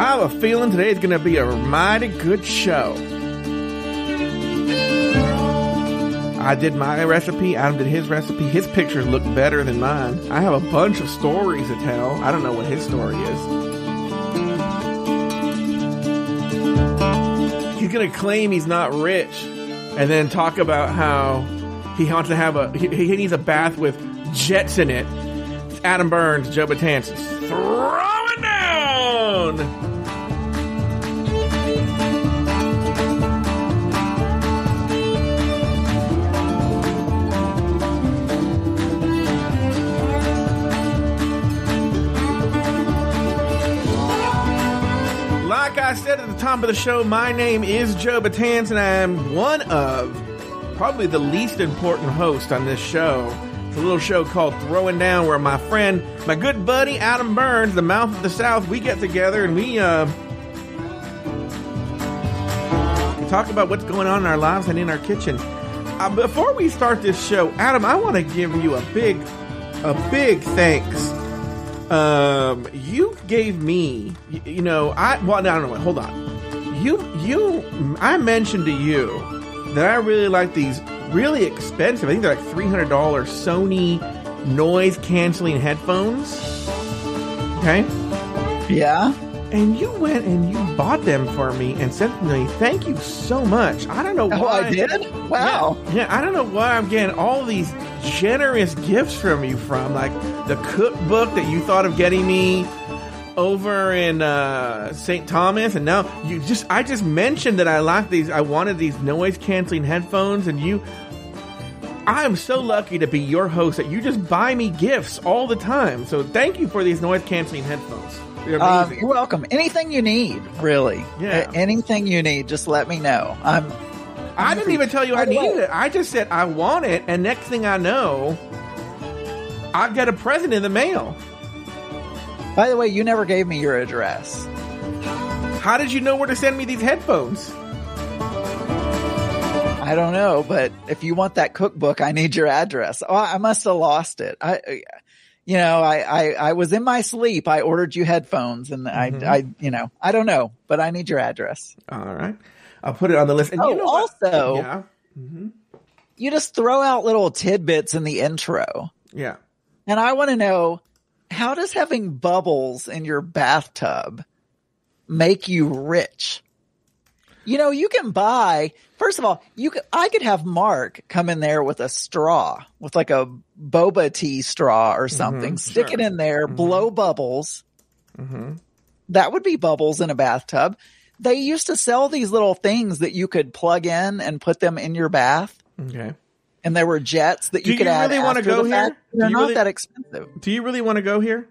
I have a feeling today is going to be a mighty good show. I did my recipe, Adam did his recipe. His pictures look better than mine. I have a bunch of stories to tell. I don't know what his story is. He's going to claim he's not rich and then talk about how he wants to have a, he, he needs a bath with jets in it. It's Adam Burns, Joe Batanzas. Throw it down! Like I said at the top of the show, my name is Joe Betance, and I'm one of probably the least important host on this show. It's a little show called Throwing Down, where my friend, my good buddy Adam Burns, the mouth of the South, we get together and we uh, talk about what's going on in our lives and in our kitchen. Uh, before we start this show, Adam, I want to give you a big, a big thanks um, you gave me, you, you know, I well, no, no, wait, hold on. You, you, I mentioned to you that I really like these really expensive. I think they're like three hundred dollars Sony noise canceling headphones. Okay. Yeah. And you went and you bought them for me and sent them to me. Thank you so much. I don't know why Oh, I did? Wow. Yeah, yeah, I don't know why I'm getting all these generous gifts from you from like the cookbook that you thought of getting me over in uh, St. Thomas, and now you just I just mentioned that I like these. I wanted these noise canceling headphones, and you. I am so lucky to be your host that you just buy me gifts all the time. So thank you for these noise canceling headphones. Um, amazing. you're welcome. Anything you need, really. Yeah. Anything you need, just let me know. I'm. I didn't even tell you I way- needed it. I just said I want it, and next thing I know, I get a present in the mail. By the way, you never gave me your address. How did you know where to send me these headphones? I don't know, but if you want that cookbook, I need your address. Oh, I must have lost it. I, you know, I, I, I was in my sleep. I ordered you headphones, and Mm-hmm. I, I, you know, I don't know, but I need your address. All right, I'll put it on the list. And Oh, you know also- yeah, You just throw out little tidbits in the intro. yeah. And I want to know how does having bubbles in your bathtub make you rich? You know, you can buy, first of all, you could, I could have Mark come in there with a straw, with like a boba tea straw or mm-hmm, something, stick sure. it in there, mm-hmm. blow bubbles. Mm-hmm. That would be bubbles in a bathtub. They used to sell these little things that you could plug in and put them in your bath. Okay. And there were jets that Do you could you add really wanna after go the here? fact. Do They're you not really- that expensive. Do you really want to go here?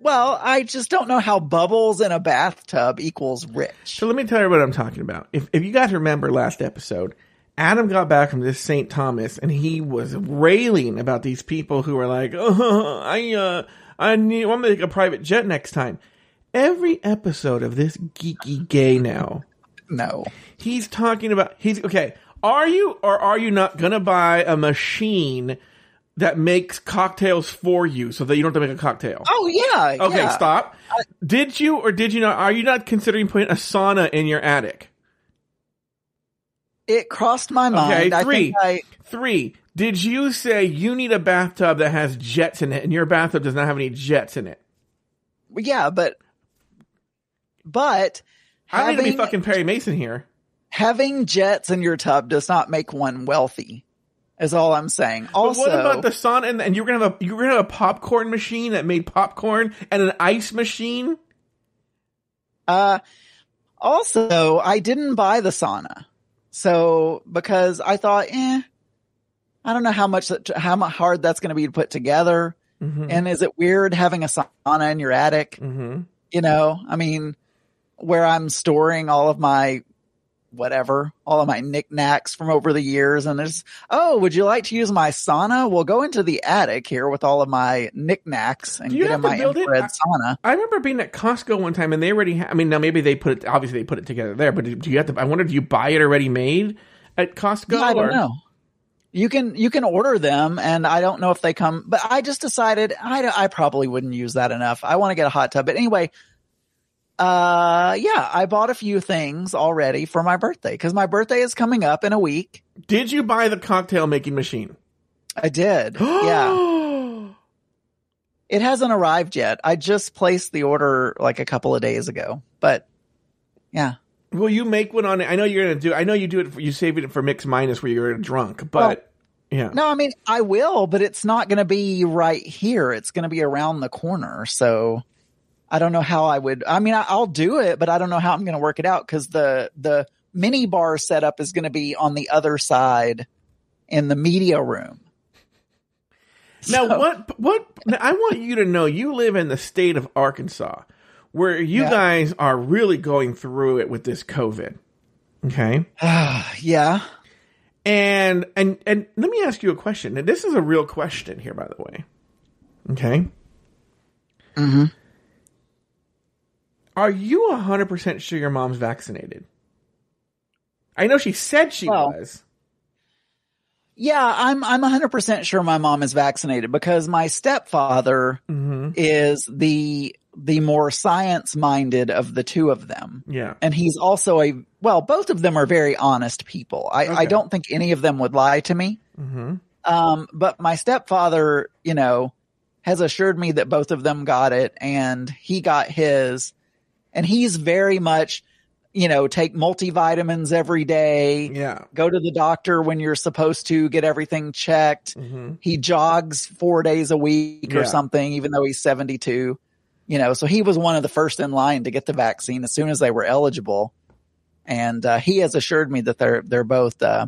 Well, I just don't know how bubbles in a bathtub equals rich. So let me tell you what I'm talking about. If if you guys remember last episode, Adam got back from this St. Thomas and he was railing about these people who were like, "Oh, I uh I need I'm gonna take a private jet next time." Every episode of this geeky gay now, No. he's talking about he's okay. Are you or are you not gonna buy a machine that makes cocktails for you so that you don't have to make a cocktail? Oh yeah. Okay, yeah. stop. Did you or did you not? Are you not considering putting a sauna in your attic? It crossed my mind. Okay, three. I think Three. Did you say you need a bathtub that has jets in it, and your bathtub does not have any jets in it? Yeah, but, but I need to be fucking Perry Mason here. Having jets in your tub does not make one wealthy. Is all I'm saying. But Also, what about the sauna? And, and you're gonna have a you're gonna have a popcorn machine that made popcorn and an ice machine. Uh, also, I didn't buy the sauna. So, because I thought, eh, I don't know how much, that- how hard that's going to be to put together. Mm-hmm. And is it weird having a sauna in your attic? Mm-hmm. You know, I mean, where I'm storing all of my whatever, all of my knickknacks from over the years. And there's, oh, would you like to use my sauna? We'll go into the attic here with all of my knickknacks and get in my it? infrared I- sauna. I remember being at Costco one time, and they already. Ha- I mean, now maybe they put it. Obviously, they put it together there. But do you have to? I wonder, do you buy it already made at Costco? Yeah, I don't or- know. You can you can order them, and I don't know if they come. But I just decided I I probably wouldn't use that enough. I want to get a hot tub, but anyway, Uh, yeah, I bought a few things already for my birthday because my birthday is coming up in a week. Did you buy the cocktail making machine? I did. yeah. It hasn't arrived yet. I just placed the order like a couple of days ago, but yeah. Will you make one on? I know you're gonna do. I know you do it. For, you save it for mix minus where you're drunk, but yeah. No, I mean I will, but it's not going to be right here. It's going to be around the corner. So I don't know how I would. I mean, I, I'll do it, but I don't know how I'm going to work it out because the the mini bar setup is going to be on the other side in the media room. Now, So- what? What? now, I want you to know. You live in the state of Arkansas, where you Yeah. guys are really going through it with this COVID. Okay. yeah. And and and let me ask you a question. And this is a real question here, by the way. Okay. Mm-hmm. Are you hundred percent sure your mom's vaccinated? I know she said she Well, was. Yeah, I'm I'm 100% sure my mom is vaccinated because my stepfather Mm-hmm. is the the more science minded of the two of them. Yeah. And he's also a well, both of them are very honest people. I, I don't think any of them would lie to me. Mm-hmm. Um, but my stepfather, you know, has assured me that both of them got it and he got his and he's very much, you know, take multivitamins every day, Yeah. go to the doctor when you're supposed to get everything checked. Mm-hmm. He jogs four days a week Yeah. or something, even though he's 72. You know, so he was one of the first in line to get the vaccine as soon as they were eligible. And, uh, he has assured me that they're, they're both, uh,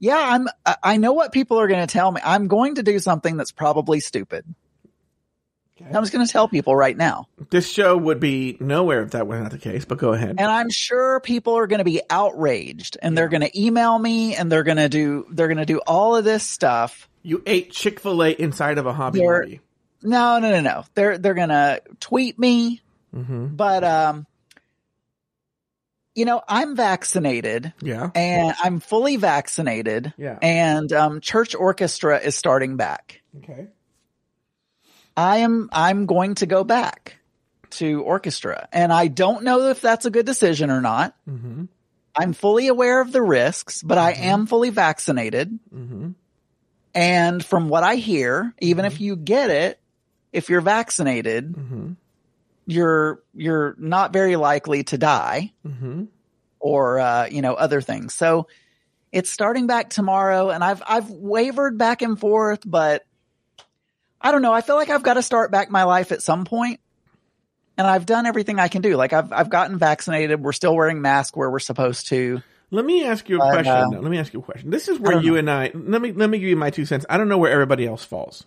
yeah, I'm, I- I know what people are going to tell me. I'm going to do something that's probably stupid. Okay. I'm just going to tell people right now. This show would be nowhere if that were not the case. But go ahead. And I'm sure people are going to be outraged and they're going to email me and they're going to do, they're going to do all of this stuff. You ate Chick Fil A inside of a Hobby They're- Lobby. No, no, no, no. They're, they're going to tweet me, Mm-hmm. but, um, you know, I'm vaccinated Yeah. and I'm fully vaccinated Yeah. and, um, church orchestra is starting back. Okay. I am, I'm going to go back to orchestra and I don't know if that's a good decision or not. Mm-hmm. I'm fully aware of the risks, but I am fully vaccinated. Mm-hmm. And from what I hear, even if you get it, if you're vaccinated, Mm-hmm. you're you're not very likely to die Mm-hmm. or uh, you know other things. So it's starting back tomorrow, and I've I've wavered back and forth, but I don't know. I feel like I've got to start back my life at some point, and I've done everything I can do. Like I've I've gotten vaccinated. We're still wearing masks where we're supposed to. Let me ask you a question. uh. Let me ask you a question. This is where you know. and I let me let me give you my two cents. I don't know where everybody else falls.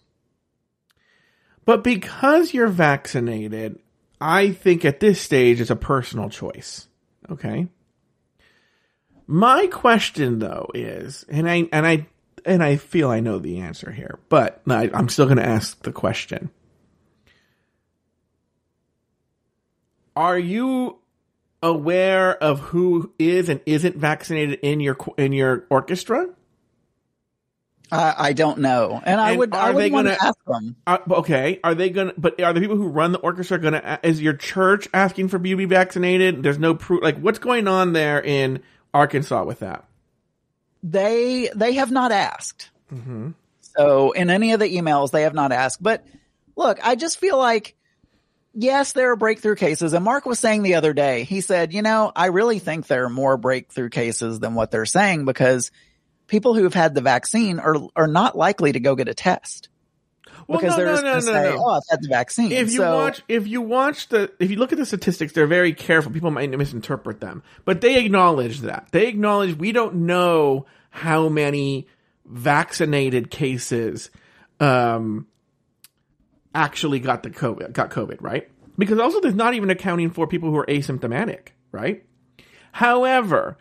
But because you're vaccinated, I think at this stage it's a personal choice. Okay? My question though is, and I and I and I feel I know the answer here, but I, I'm still going to ask the question. Are you aware of who is and isn't vaccinated in your in your orchestra? I, I don't know, and I And would I are would they gonna- to ask them. Uh, okay, are they gonna? But are the people who run the orchestra gonna? Is your church asking for you to be vaccinated? There's no proof. Like, what's going on there in Arkansas with that? They they have not asked. Mm-hmm. So in any of the emails, they have not asked. But look, I just feel like, yes, there are breakthrough cases. And Mark was saying the other day, he said, you know, I really think there are more breakthrough cases than what they're saying because people who have had the vaccine are, are not likely to go get a test. Well, because no, they're no, just no, no, say, no. oh, had the vaccine. If you So- watch, if you watch the, if you look at the statistics, they're very careful. People might misinterpret them, but they acknowledge that. They acknowledge we don't know how many vaccinated cases, um, actually got the COVID, got COVID, right? Because also there's not even accounting for people who are asymptomatic, right? However,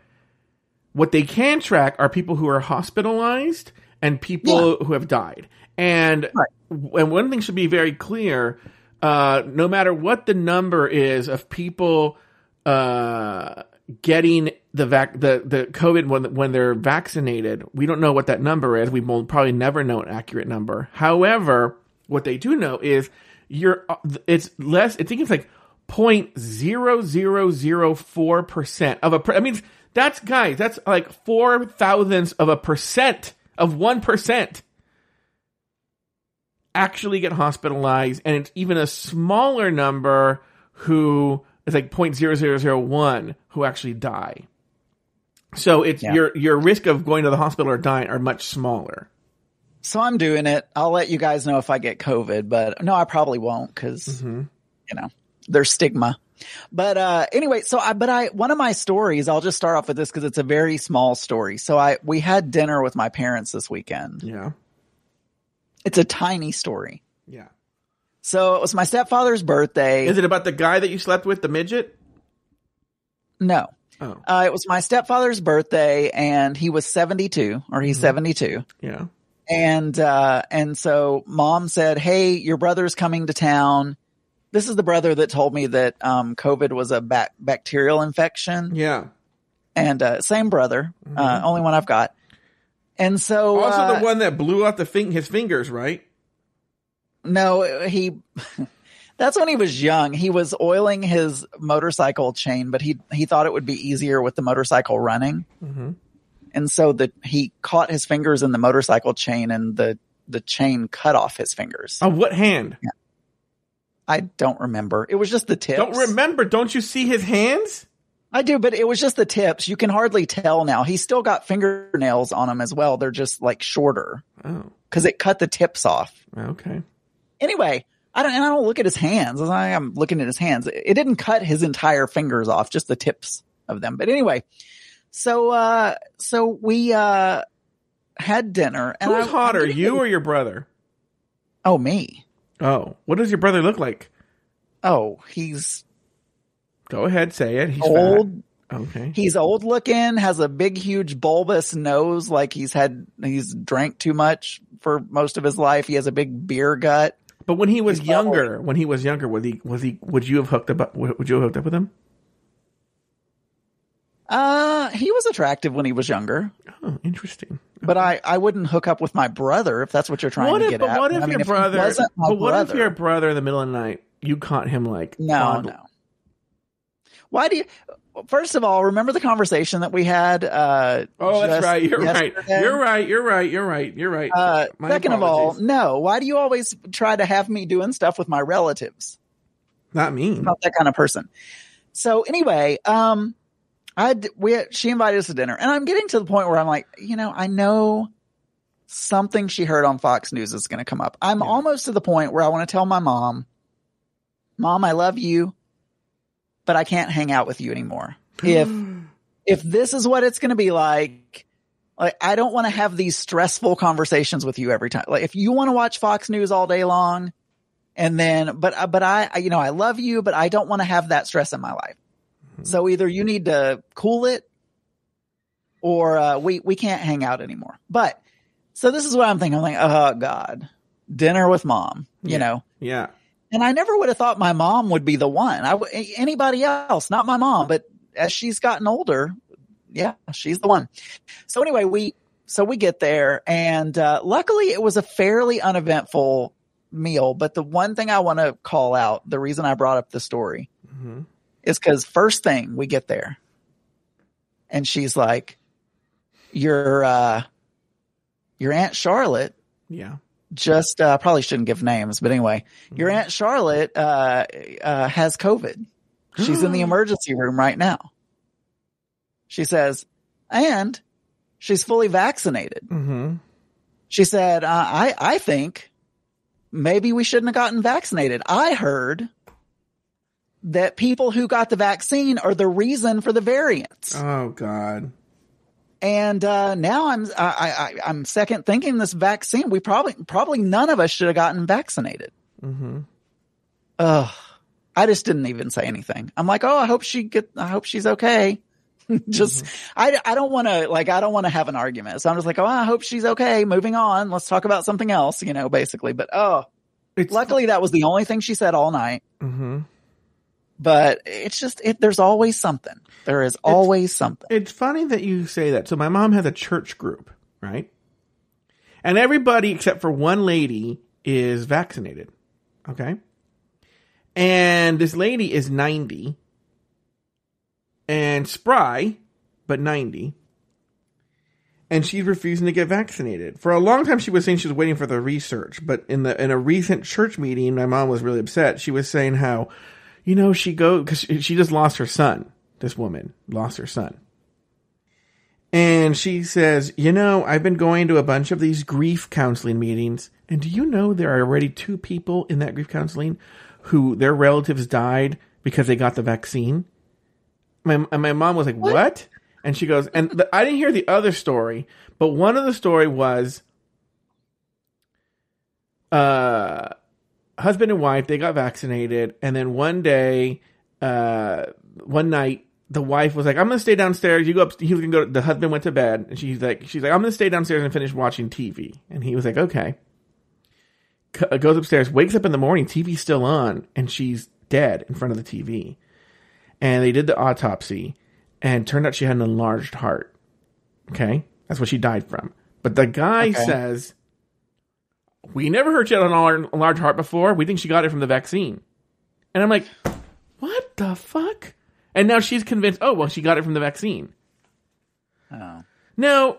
what they can track are people who are hospitalized and people who have died. And Right. And one thing should be very clear: uh, no matter what the number is of people uh, getting the vac the the COVID when when they're vaccinated, we don't know what that number is. We will probably never know an accurate number. However, what they do know is you're uh, it's less. I think it's like 0.0004% of a. I mean, that's, guys, that's like four thousandths of a percent of 1% actually get hospitalized. And it's even a smaller number who is like 0.0001 who actually die. So it's Yeah. your, your risk of going to the hospital or dying are much smaller. So I'm doing it. I'll let you guys know if I get COVID, but no, I probably won't because, you know, there's stigma. But, uh, anyway, so I, but I, one of my stories, I'll just start off with this because it's a very small story. So I, we had dinner with my parents this weekend. Yeah. It's a tiny story. Yeah. So it was my stepfather's birthday. Is it about the guy that you slept with, the midget? no. Oh, Uh, it was my stepfather's birthday and he was 72 or he's 72. yeah. And, uh, and so mom said, Hey, your brother's coming to town. This is the brother that told me that, um, COVID was a bac- bacterial infection Yeah. and, uh, same brother, uh, only one I've got. And so. Also, uh, the one that blew out the fing- his fingers, right? no, he, that's when he was young. He was oiling his motorcycle chain, but he, he thought it would be easier with the motorcycle running. Mm-hmm. And so the, he caught his fingers in the motorcycle chain and the, the chain cut off his fingers. On what hand? I don't remember. It was just the tips. Don't remember. Don't you see his hands? I do, but it was just the tips. You can hardly tell now. He's still got fingernails on him as well. They're just like shorter Oh, because it cut the tips off. okay. Anyway, I don't, and I don't look at his hands. I- I'm looking at his hands. It didn't cut his entire fingers off, just the tips of them. But anyway, so, uh, so we, uh, had dinner and Who's I, hotter, getting- you or your brother? Oh, me. Oh, what does your brother look like? Oh, he's Go ahead, say it. He's old. Fat. Okay. He's old looking, has a big, huge bulbous nose, like he's had, he's drank too much for most of his life. He has a big beer gut. But when he was He's younger, when he was younger, was he was he? Would you have hooked up? Would you have hooked up with him? Uh, he was attractive when he was younger, Oh, interesting. but I, I wouldn't hook up with my brother if that's what you're trying What to if? get But at. what if I your he brother? But what if your brother in the middle of the night you caught him like No, no. Why do you? First of all, remember the conversation that we had? Uh, Oh, that's right. You're right. You're right. You're right. You're right. You're right. Uh, second of all, no. Why do you always try to have me doing stuff with my relatives? not me. not that kind of person. So anyway, um, I we she invited us to dinner, and I'm getting to the point where I'm like, you know, I know something she heard on Fox News is going to come up. I'm Yeah. almost to the point where I want to tell my mom, "Mom, I love you, but I can't hang out with you anymore. If if this is what it's going to be like." Like, I don't want to have these stressful conversations with you every time. Like, if you want to watch Fox News all day long, and then, but, uh, but I, I, you know, I love you, but I don't want to have that stress in my life. So either you need to cool it or, uh, we, we can't hang out anymore. But so this is what I'm thinking. I'm like, oh God, dinner with mom, you Yeah. know, yeah. And I never would have thought my mom would be the one. I, w- anybody else, not my mom, but as she's gotten older, yeah, she's the one. So anyway, we, so we get there and, uh, luckily it was a fairly uneventful meal. But the one thing I want to call out, the reason I brought up the story Mhm. is because first thing we get there and she's like, your, uh, your aunt Charlotte Yeah. Just uh, probably shouldn't give names, but anyway, your Mm-hmm. aunt Charlotte uh, uh, has COVID. She's in the emergency room right now. She says, and she's fully vaccinated. Mm-hmm. She said, uh, "I I think maybe we shouldn't have gotten vaccinated. I heard that people who got the vaccine are the reason for the variants." Oh God. And uh, now I'm I, I, I'm second thinking this vaccine. We probably probably none of us should have gotten vaccinated. Mm-hmm. Ugh. I just didn't even say anything. I'm like, oh, I hope she get, I hope she's okay. just, I, I don't want to, like, I don't want to have an argument. So I'm just like, oh, I hope she's okay. Moving on. Let's talk about something else, you know, basically. But oh, It's luckily that was the only thing she said all night. Mm-hmm. But it's just, it, there's always something. There is always something. It's funny that you say that. So my mom has a church group, right? And everybody except for one lady is vaccinated. Okay. And this lady is 90 and spry, but 90. And she's refusing to get vaccinated. For a long time, she was saying she was waiting for the research. But in the in a recent church meeting, my mom was really upset. She was saying how, you know, she go because she just lost her son. This woman lost her son. And she says, You know, I've been going to a bunch of these grief counseling meetings. And do you know there are already two people in that grief counseling who their relatives died because they got the vaccine? My, and my mom was like, What? what? And she goes, And the, I didn't hear the other story, but one of the story was uh, husband and wife, they got vaccinated. And then one day, uh, one night, the wife was like, "I'm gonna stay downstairs." You go up. He was gonna go. The husband went to bed, and she's like, "She's like, I'm gonna stay downstairs and finish watching TV." And he was like, "Okay." C- uh, goes upstairs, wakes up in the morning, TV's still on, and she's dead in front of the TV. And they did the autopsy, and turned out she had an enlarged heart. Okay, that's what she died from. But the guy okay. says, "We never heard she had an large heart before. We think she got it from the vaccine." And I'm like, "What the fuck?" And now she's convinced, oh, well, she got it from the vaccine. Oh. Now,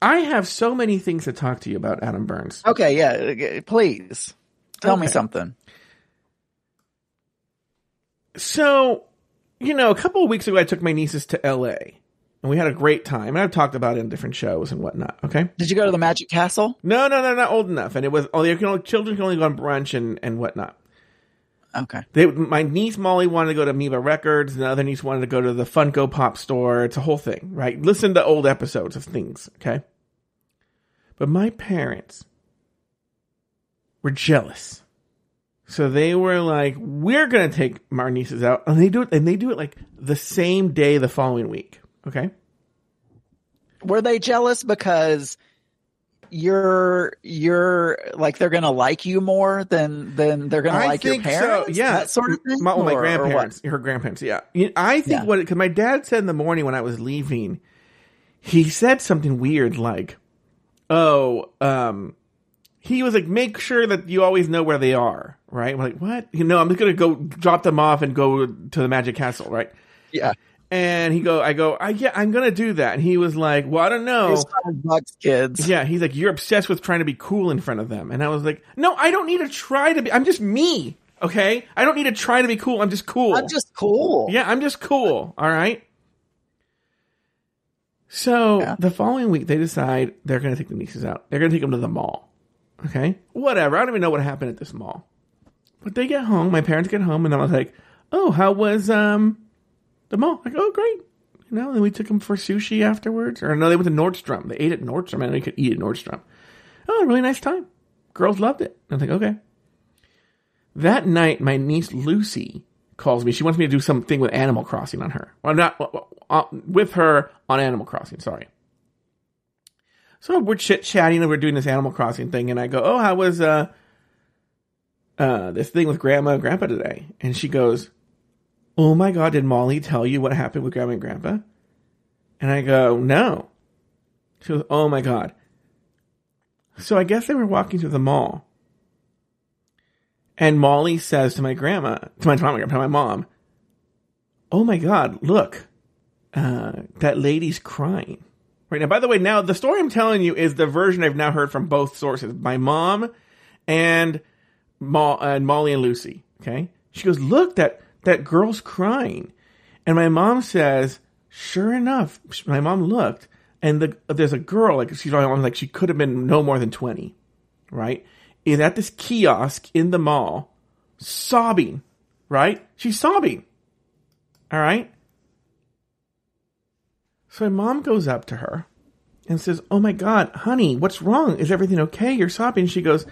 I have so many things to talk to you about, Adam Burns. Okay, yeah, please. Tell okay. me something. So, you know, a couple of weeks ago, I took my nieces to LA and we had a great time. And I've talked about it in different shows and whatnot. Okay. Did you go to the Magic Castle? No, no, no, not old enough. And it was, oh, only, children can only go on brunch and, and whatnot. Okay. They, my niece Molly wanted to go to Amoeba Records, and the other niece wanted to go to the Funko Pop store. It's a whole thing, right? Listen to old episodes of things, okay? But my parents were jealous. So they were like, we're going to take our nieces out. And they do it, and they do it like the same day the following week, okay? Were they jealous because you're you're like they're gonna like you more than than they're gonna I like your parents. So. Yeah, that sort of thing. My, well, my or, grandparents, or her grandparents. Yeah, I think yeah. what because my dad said in the morning when I was leaving, he said something weird like, "Oh, um." He was like, make sure that you always know where they are, right? I'm like, what? You know, I'm just gonna go drop them off and go to the Magic Castle, right? Yeah. And he go, I go, I, yeah, I'm gonna do that. And he was like, well, I don't know. Bucks, kids. Yeah, he's like, you're obsessed with trying to be cool in front of them. And I was like, no, I don't need to try to be. I'm just me. Okay, I don't need to try to be cool. I'm just cool. I'm just cool. Yeah, I'm just cool. All right. So yeah. the following week, they decide they're going to take the nieces out. They're going to take them to the mall. Okay, whatever. I don't even know what happened at this mall. But they get home. My parents get home, and I was like, "Oh, how was um the mall. Like, oh, great. You know, then we took them for sushi afterwards. Or no, they went to Nordstrom. They ate at Nordstrom. and they could eat at Nordstrom. Oh, really nice time. Girls loved it. I'm like, okay. That night, my niece Lucy calls me. She wants me to do something with Animal Crossing on her. Well, not uh, with her on Animal Crossing. Sorry. So we're chit chatting and we're doing this Animal Crossing thing, and I go, "Oh, how was uh, uh, this thing with Grandma and Grandpa today?" And she goes, oh my God, did Molly tell you what happened with grandma and grandpa? And I go, no. She goes, oh my God. So I guess they were walking through the mall. And Molly says to my grandma, to my, to my mom, oh my God, look, uh, that lady's crying. Right now, by the way, now the story I'm telling you is the version I've now heard from both sources, my mom and, and Molly and Lucy. Okay. She goes, look, that, that girl's crying. And my mom says, sure enough, my mom looked and the, there's a girl, like she's like she could have been no more than 20, right? Is at this kiosk in the mall, sobbing, right? She's sobbing. All right. So my mom goes up to her and says, Oh my God, honey, what's wrong? Is everything okay? You're sobbing. She goes,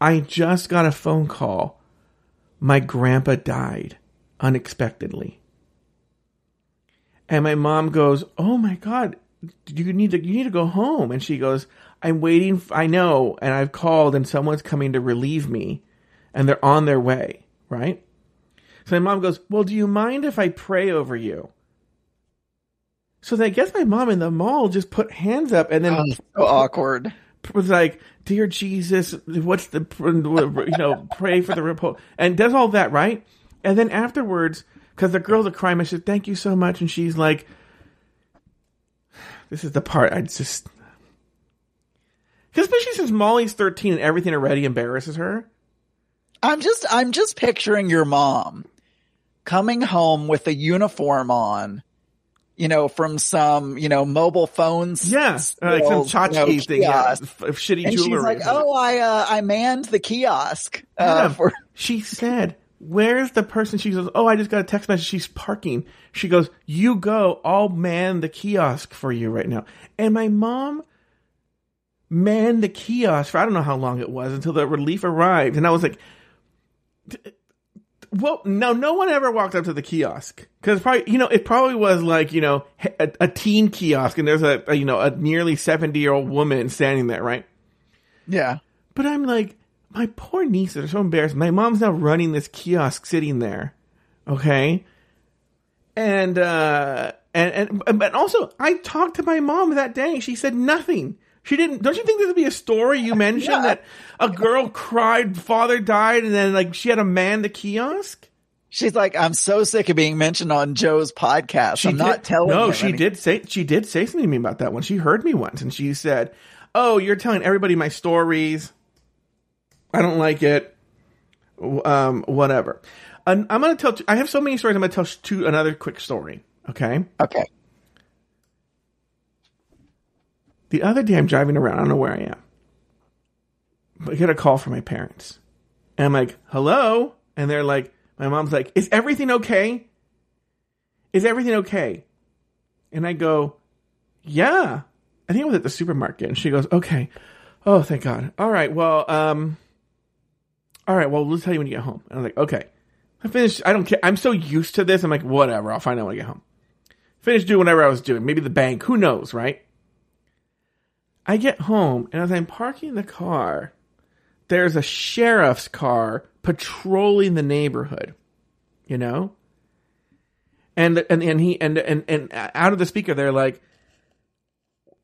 I just got a phone call. My grandpa died unexpectedly. And my mom goes, "Oh my god, you need to you need to go home." And she goes, "I'm waiting. I know, and I've called, and someone's coming to relieve me, and they're on their way." Right. So my mom goes, "Well, do you mind if I pray over you?" So then I guess my mom in the mall just put hands up and then oh, so awkward was like, "Dear Jesus, what's the you know pray for the report," and does all that right, and then afterwards, because the girls are crying, I said, "Thank you so much," and she's like, "This is the part I just." Because especially since Molly's 13 and everything already embarrasses her. I'm just I'm just picturing your mom coming home with a uniform on, you know, from some, you know, mobile phones. Yeah, like some tchotchke you know, thing, yeah, kiosk. f- of shitty And jewelry. she's like, "Oh, I uh, I manned the kiosk uh, Adam, for she said, "Where's the person?" She goes, "Oh, I just got a text message. She's parking." She goes, "You go. I'll man the kiosk for you right now." And my mom manned the kiosk for I don't know how long it was until the relief arrived, and I was like, "Well, no, no one ever walked up to the kiosk because probably you know it probably was like you know a, a teen kiosk, and there's a, a you know a nearly seventy year old woman standing there, right?" yeah." But I'm like, my poor nieces are so embarrassed. My mom's now running this kiosk sitting there. Okay. And, uh, and, and, but also I talked to my mom that day. She said nothing. She didn't, don't you think this would be a story you mentioned Yeah. that a girl cried, father died, and then like she had a man the kiosk? She's like, "I'm so sick of being mentioned on Joe's podcast. I'm not telling." No, she did say she did say something to me about that one. She heard me once, and she said, "Oh, you're telling everybody my stories. I don't like it. Um, whatever." And I'm gonna tell. I have so many stories. I'm gonna tell two another quick story. Okay. Okay. The other day, I'm driving around. I don't know where I am. But I get a call from my parents. And I'm like, hello? And they're like, my mom's like, is everything okay? Is everything okay? And I go, yeah. I think I was at the supermarket. And she goes, okay. Oh, thank God. All right. Well, um, all right. Well, we'll tell you when you get home. And I'm like, okay. I finished. I don't care. I'm so used to this. I'm like, whatever. I'll find out when I get home. Finished doing whatever I was doing. Maybe the bank. Who knows, right? I get home, and as I'm parking the car, there's a sheriff's car patrolling the neighborhood. You know, and and and he and and and out of the speaker, they're like,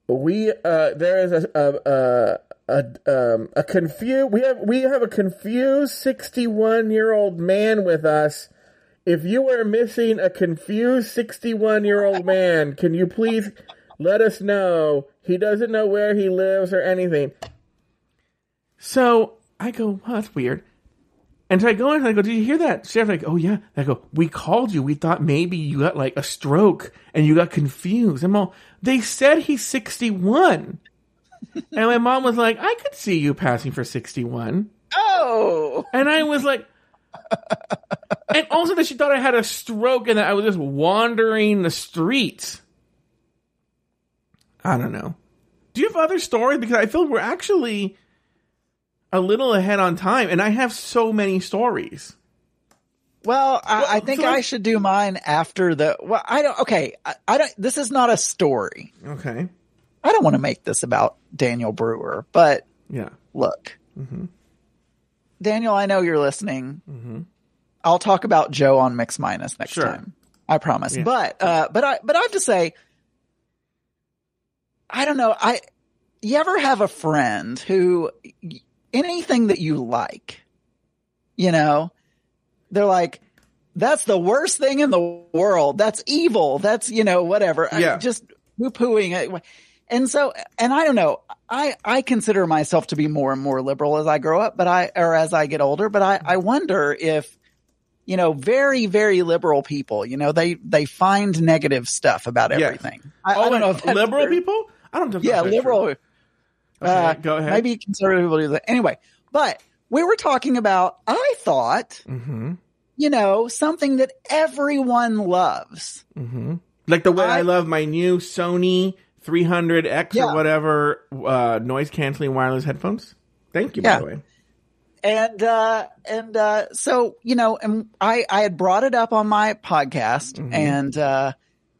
"We uh, there is a a a, a um a confused we have we have a confused sixty one year old man with us." If you are missing a confused 61 year old man, can you please let us know? He doesn't know where he lives or anything. So I go, well, that's weird. And so I go in and I go, did you hear that? Sheriff, like, oh yeah. I go, we called you. We thought maybe you got like a stroke and you got confused. I'm all, they said he's 61. And my mom was like, I could see you passing for 61. Oh, And I was like, and also that she thought I had a stroke and that I was just wandering the streets. I don't know. Do you have other stories? Because I feel we're actually a little ahead on time, and I have so many stories. well, I, I think so I should do mine after the. Well, I don't. Okay, I, I don't. This is not a story. Okay. I don't want to make this about Daniel Brewer, but Yeah. look, Daniel, I know you're listening. I'll talk about Joe on Mix Minus next Sure. time. I promise. Yeah. But uh, but I but I have to say, I don't know. I you ever have a friend who anything that you like, you know, they're like. That's the worst thing in the world. That's evil. That's, you know, whatever. Yeah. just poo pooing it. And so, and I don't know, I, I consider myself to be more and more liberal as I grow up, but I, or as I get older, but I, I wonder if, you know, very, very liberal people, you know, they, they find negative stuff about Yes. everything. I, oh, I don't know if liberal true. people? I don't know. if Yeah, liberal. true. uh, Okay, go ahead. Maybe conservative people do that. Anyway, but we were talking about, I thought, Mm-hmm. you know, something that everyone loves. Mm-hmm. Like the way I, I- love my new Sony 300X Yeah. or whatever uh, noise canceling wireless headphones. Thank you, by the way. and uh and uh so you know and i i had brought it up on my podcast Mhm. and uh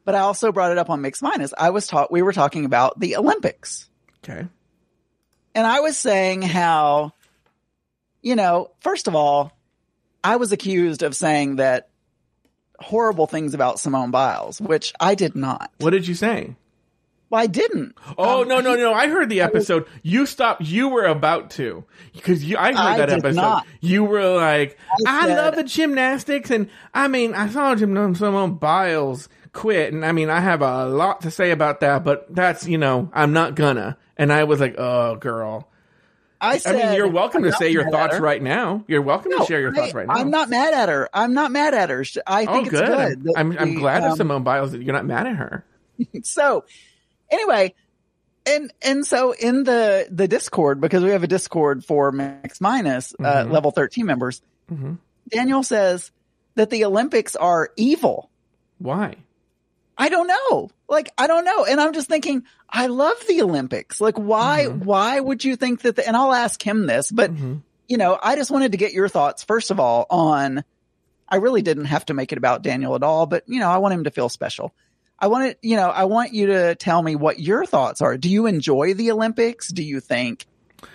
but i also brought it up on mix minus i was taught we were talking about the olympics Okay. and i was saying how you know first of all i was accused of saying that horrible things about simone biles which i did not What did you say? Well, I didn't. Oh Um, no no no! I heard the episode. You stopped. You were about to because you. I heard I that episode. not. You were like, I, I said- love the gymnastics, and I mean, I saw Jim Simone Biles quit, and I mean, I have a lot to say about that, but that's you know, I'm not gonna. And I was like, oh, girl. I I mean, you're welcome to say your thoughts right now. You're welcome to share your I- thoughts right now. I'm not mad at her. I'm not mad at her. I Oh, think it's good. good. I'm I'm we, glad um, Simone Biles that you're not mad at her. so anyway and and so in the the discord because we have a discord for mix minus uh, Mhm. level 13 members Mhm. daniel says that the olympics are evil Why? i don't know like i don't know and i'm just thinking i love the olympics like why Mhm. why would you think that the, and i'll ask him this but Mhm. you know i just wanted to get your thoughts first of all on i really didn't have to make it about daniel at all but you know i want him to feel special I want to, you know, I want you to tell me what your thoughts are. Do you enjoy the Olympics? Do you think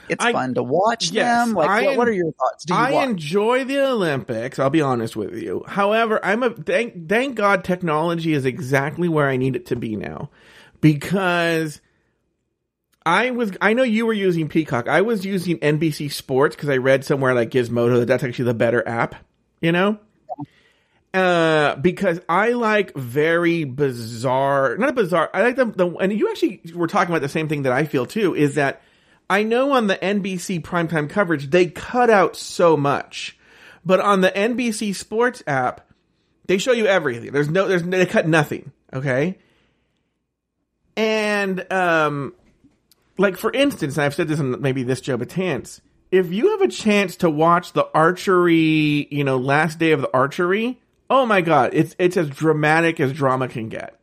it's I- fun to watch Yes, them? Like, I what, what are your thoughts? Do you I watch? enjoy the Olympics. I'll be honest with you. However, I'm a thank thank God technology is exactly where I need it to be now, because I was I know you were using Peacock. I was using NBC Sports because I read somewhere like Gizmodo that that's actually the better app. You know. Uh, because I like very bizarre, not a bizarre. I like the, the, and you actually were talking about the same thing that I feel too, is that I know on the NBC primetime coverage, they cut out so much, but on the NBC sports app, they show you everything. There's no, there's, they cut nothing. Okay. And, um, like for instance, I've said this in maybe this Joe Betance, if you have a chance to watch the archery, you know, last day of the archery, oh my god, it's it's as dramatic as drama can get,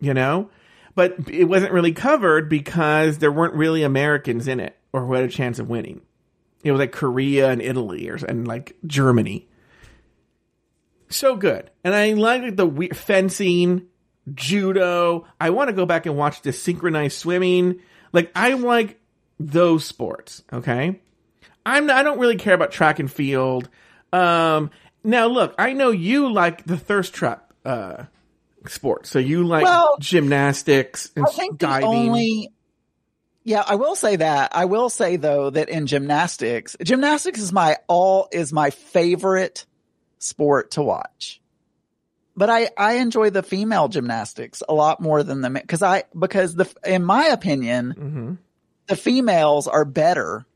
you know. But it wasn't really covered because there weren't really Americans in it or who had a chance of winning. It was like Korea and Italy or and like Germany. So good, and I like the we- fencing, judo. I want to go back and watch the synchronized swimming. Like I like those sports. Okay, I'm I don't really care about track and field. Um, now look, I know you like the thirst trap uh sport, so you like Well, gymnastics and I think the diving. only. Yeah, I will say that. I will say though that in gymnastics, gymnastics is my all is my favorite sport to watch. But I I enjoy the female gymnastics a lot more than the because I because the in my opinion hmm the females are better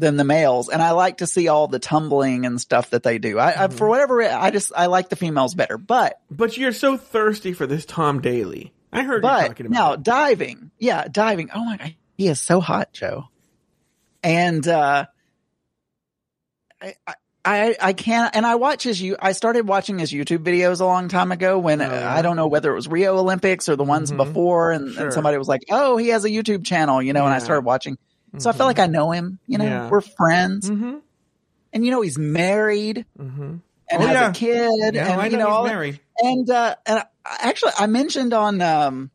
than the males, and I like to see all the tumbling and stuff that they do. I, I for whatever I just I like the females better, but But you're so thirsty for this Tom Daley. I heard you but talking now about. it. diving, yeah, diving. Oh my god, he is so hot, Joe. And uh, I, I I I can't. And I watch his you. I started watching his YouTube videos a long time ago when Oh, yeah? I don't know whether it was Rio Olympics or the ones Mhm. before, and, Sure. and somebody was like, "Oh, he has a YouTube channel," you know. And I started watching, so I feel like I know him. You know, Yeah. we're friends, Mm-hmm. and you know he's married Mm-hmm. and Oh, has yeah. a kid, Yeah, and I you know know, all he's married. and uh, and I, actually, I mentioned on um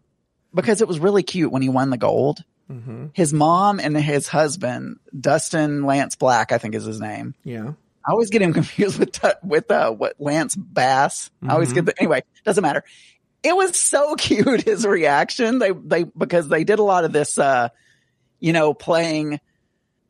because it was really cute when he won the gold. Mm-hmm. His mom and his husband, Dustin Lance Black, I think is his name. Yeah. I always get him confused with with uh, what Lance Bass. I always Mhm. get the anyway. Doesn't matter. It was so cute his reaction. They they because they did a lot of this. uh You know, playing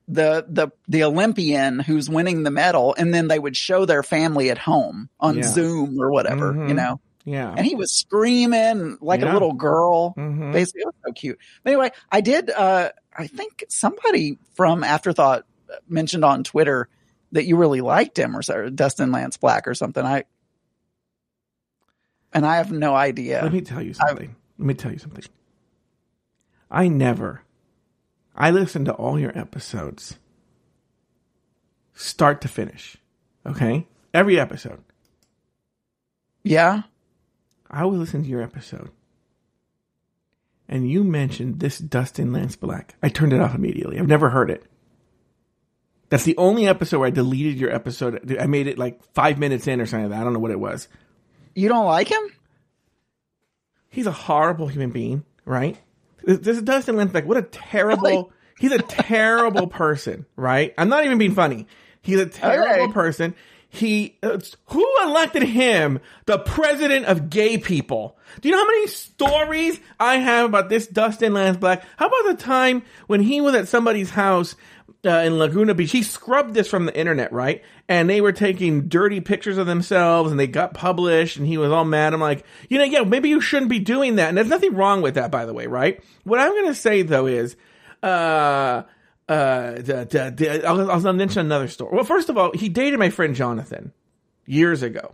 the the the Olympian who's winning the medal, and then they would show their family at home on Yeah. Zoom or whatever. Mhm. You know, Yeah. and he was screaming like Yeah. a little girl. mm-hmm. Basically, it was so cute. But anyway, I did. uh I think somebody from Afterthought mentioned on Twitter that you really liked him, or so, Dustin Lance Black, or something. I and I have no idea. Let me tell you something. Let me tell you something. I never. I listen to all your episodes, start to finish. Okay, every episode. yeah, I would listen to your episode, and you mentioned this Dustin Lance Black. I turned it off immediately. I've never heard it. That's the only episode where I deleted your episode. I made it like five minutes in or something. Like that. I don't know what it was. you don't like him? He's a horrible human being, right? This, this is Dustin Lance Black. What a terrible. Really? He's a terrible person, right? I'm not even being funny. He's a terrible person. he uh, who elected him the president of gay people. Do you know how many stories I have about this Dustin Lance Black? How about the time when he was at somebody's house uh, in Laguna Beach? He scrubbed this from the internet, right? And they were taking dirty pictures of themselves, and they got published, and he was all mad. I'm like, you know, yeah, maybe you shouldn't be doing that. And there's nothing wrong with that, by the way, right? What I'm going to say though is, uh, uh, the, the, the, I'll, I'll mention another story. Well, first of all, he dated my friend Jonathan years ago.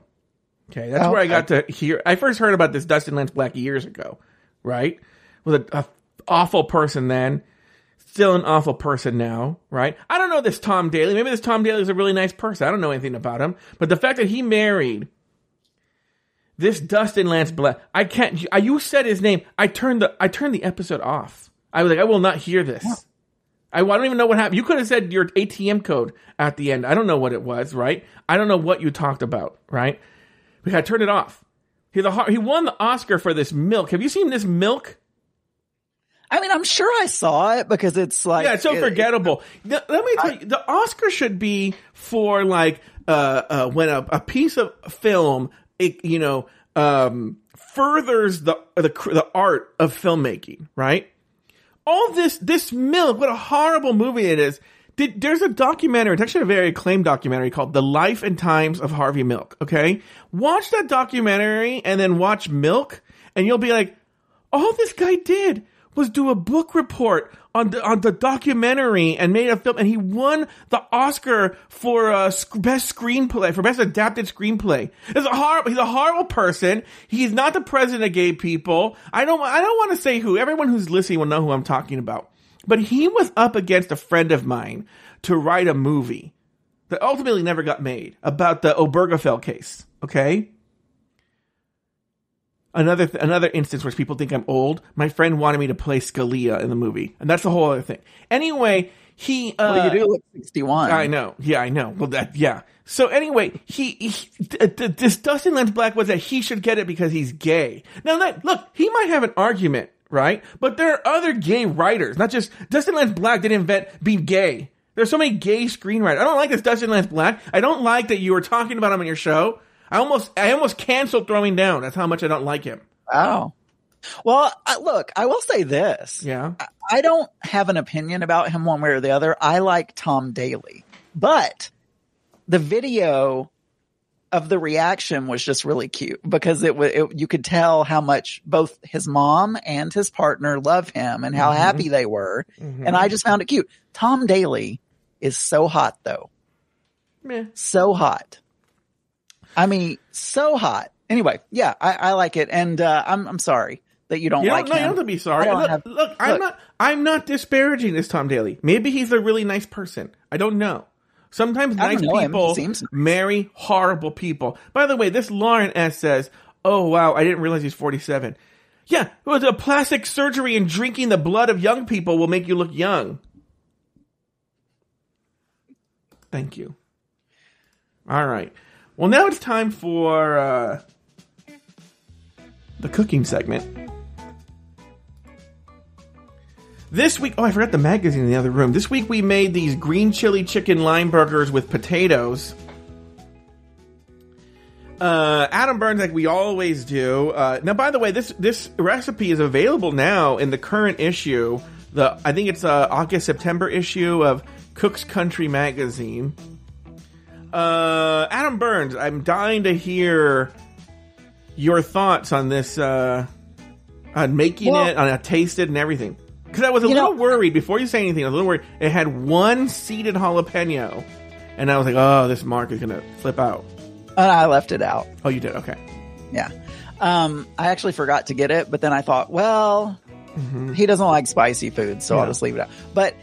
Okay, that's Oh, where I got okay. to hear. I first heard about this Dustin Lance Black years ago, right? Was a, a awful person then, still an awful person now, right? I don't know this Tom Daley. Maybe this Tom Daley is a really nice person. I don't know anything about him, but the fact that he married this Dustin Lance Black, I can't. I, you said his name. I turned the I turned the episode off. I was like, I will not hear this. I, I don't even know what happened. You could have said your ATM code at the end. I don't know what it was, right? I don't know what you talked about, right? We had to turn it off. He's a, he won the Oscar for this milk. Have you seen this milk? I mean, I'm sure I saw it because it's like Yeah, it's so it- forgettable. The- let me tell you, the Oscar should be for like uh, uh, when a, a piece of film, it, you know, um, furthers the the the art of filmmaking, right? All this this milk, what a horrible movie it is. Did, there's a documentary. It's actually a very acclaimed documentary called "The Life and Times of Harvey Milk." Okay, watch that documentary and then watch Milk, and you'll be like, all this guy did was do a book report on the, on the documentary and made a film and he won the Oscar for uh, sc- best screenplay for best adapted screenplay. He's a horrible he's a horrible person. He's not the president of gay people. I don't I don't want to say who. Everyone who's listening will know who I'm talking about. But he was up against a friend of mine to write a movie that ultimately never got made about the Obergefell case, okay? Another th- another instance where people think I'm old. My friend wanted me to play Scalia in the movie, and that's the whole other thing. Anyway, he uh, Well, you do look 61. I know, yeah, I know. Well, that yeah. So anyway, he, he th- th- this Dustin Lance Black was that he should get it because he's gay. Now, look, look, he might have an argument, right? But there are other gay writers, not just Dustin Lance Black didn't invent being gay. There's so many gay screenwriters. I don't like this Dustin Lance Black. I don't like that you were talking about him on your show. I almost, I almost canceled throwing down. That's how much I don't like him. Wow. Well, I, look, I will say this. Yeah. I, I don't have an opinion about him one way or the other. I like Tom Daley, but the video of the reaction was just really cute because it was, you could tell how much both his mom and his partner love him and how Mhm. happy they were. Mhm. And I just found it cute. Tom Daley is so hot though. Meh. So hot. I mean, so hot. Anyway, yeah, I, I like it. And, uh, I'm, I'm sorry that you don't You like don't, no, you don't have to be sorry. Don't Look, have- look, I'm not. I'm not disparaging this Tom Daley. Maybe he's a really nice person. I don't know. Sometimes I nice people nice. marry horrible people. By the way, this Lauren S says, "Oh wow, I didn't realize he's 47." Yeah, was a plastic surgery and drinking the blood of young people will make you look young. Thank you. All right. Well, now it's time for uh, the cooking segment. This week, oh, I forgot the magazine in the other room. This week we made these green chili chicken lime burgers with potatoes. Uh, Adam Burns, like we always do. Uh, now, by the way, this this recipe is available now in the current issue. The I think it's uh, August September issue of Cook's Country magazine. Uh, Adam Burns, I'm dying to hear your thoughts on this, uh, on making Well- it, on a tasted and everything. Because I was a little know- worried before you say anything. I was a little worried. It had one seeded jalapeno, and I was like, "Oh, this Mark is gonna flip out." And I left it out. Oh, you did? Okay. Yeah. Um, I actually forgot to get it, but then I thought, well, Mhm. he doesn't like spicy food, so Yeah. I'll just leave it out. But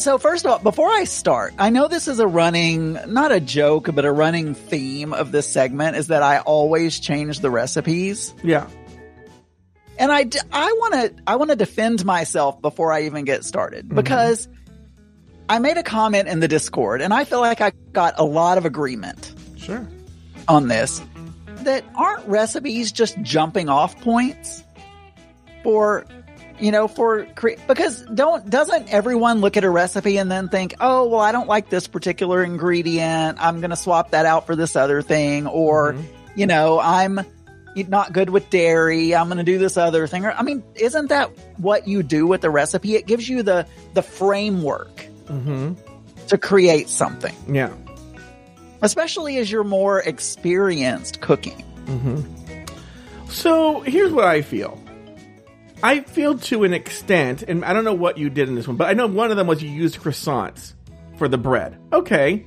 so first of all, before I start, I know this is a running, not a joke, but a running theme of this segment is that I always change the recipes. Yeah. And I, I want to, I want to defend myself before I even get started mm-hmm. because I made a comment in the Discord and I feel like I got a lot of agreement Sure. on this that aren't recipes just jumping off points for you know, for cre- because don't doesn't everyone look at a recipe and then think, oh, well, I don't like this particular ingredient. I'm going to swap that out for this other thing, or mm-hmm. you know, I'm not good with dairy. I'm going to do this other thing. Or, I mean, isn't that what you do with the recipe? It gives you the the framework mm-hmm. to create something, Yeah. especially as you're more experienced cooking. Mm-hmm. So here's what I feel. I feel to an extent, and I don't know what you did in this one, but I know one of them was you used croissants for the bread. Okay.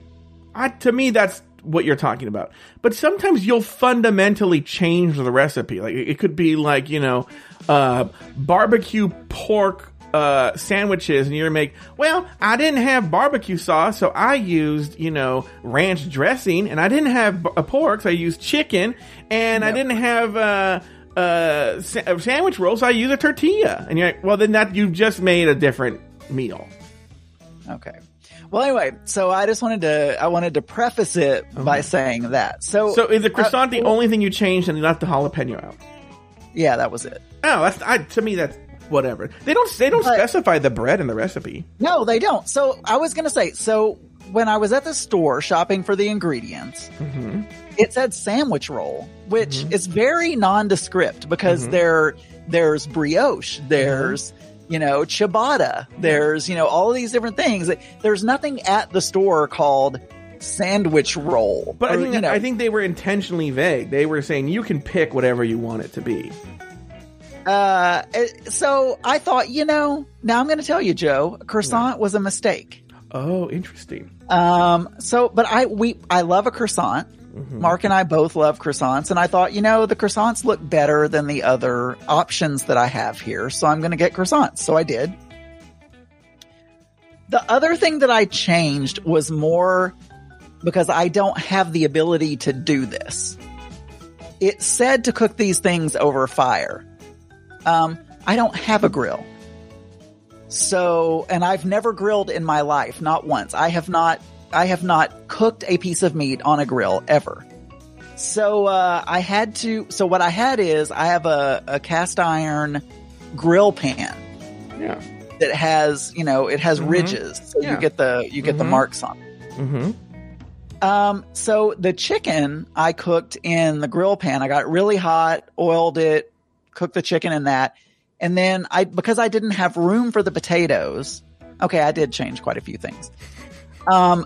I, to me, that's what you're talking about. But sometimes you'll fundamentally change the recipe. Like it could be like, you know, uh, barbecue pork uh, sandwiches and you're make, well, I didn't have barbecue sauce, so I used, you know, ranch dressing, and I didn't have b- uh, pork, so I used chicken, and I didn't have, uh, uh, sa- uh, sandwich rolls, so I use a tortilla. And you're like, well, then that, you've just made a different meal. Okay. Well, anyway, so I just wanted to I wanted to preface it by saying that. So, So is the croissant the uh, only thing you changed and you left the jalapeno out? yeah, that was it. Oh, that's, I, to me, that's whatever. They don't, they don't But- specify the bread in the recipe. No, they don't. So I was going to say, so when I was at the store shopping for the ingredients, it said sandwich roll, which is very nondescript because there there's brioche, there's you know ciabatta, there's you know all of these different things. There's nothing at the store called sandwich roll. But I think you know, I think they were intentionally vague. They were saying you can pick whatever you want it to be. uh, so I thought, you know, now I'm going to tell you, Joe, croissant was a mistake. Oh, interesting. Um, so, but I, we, I love a croissant. Mark and I both love croissants. And I thought, you know, the croissants look better than the other options that I have here. So I'm going to get croissants. So I did. The other thing that I changed was more because I don't have the ability to do this. It said to cook these things over fire. Um, I don't have a grill. So, and I've never grilled in my life, not once. I have not, I have not cooked a piece of meat on a grill ever. So, uh, I had to, so what I had is I have a, a cast iron grill pan Yeah. that has, you know, it has ridges. So Yeah. you get the, you get the Mhm. marks on it. Mm-hmm. Um, so the chicken I cooked in the grill pan. I got really hot, oiled it, cooked the chicken in that. And then I, because I didn't have room for the potatoes. Okay. I did change quite a few things. Um,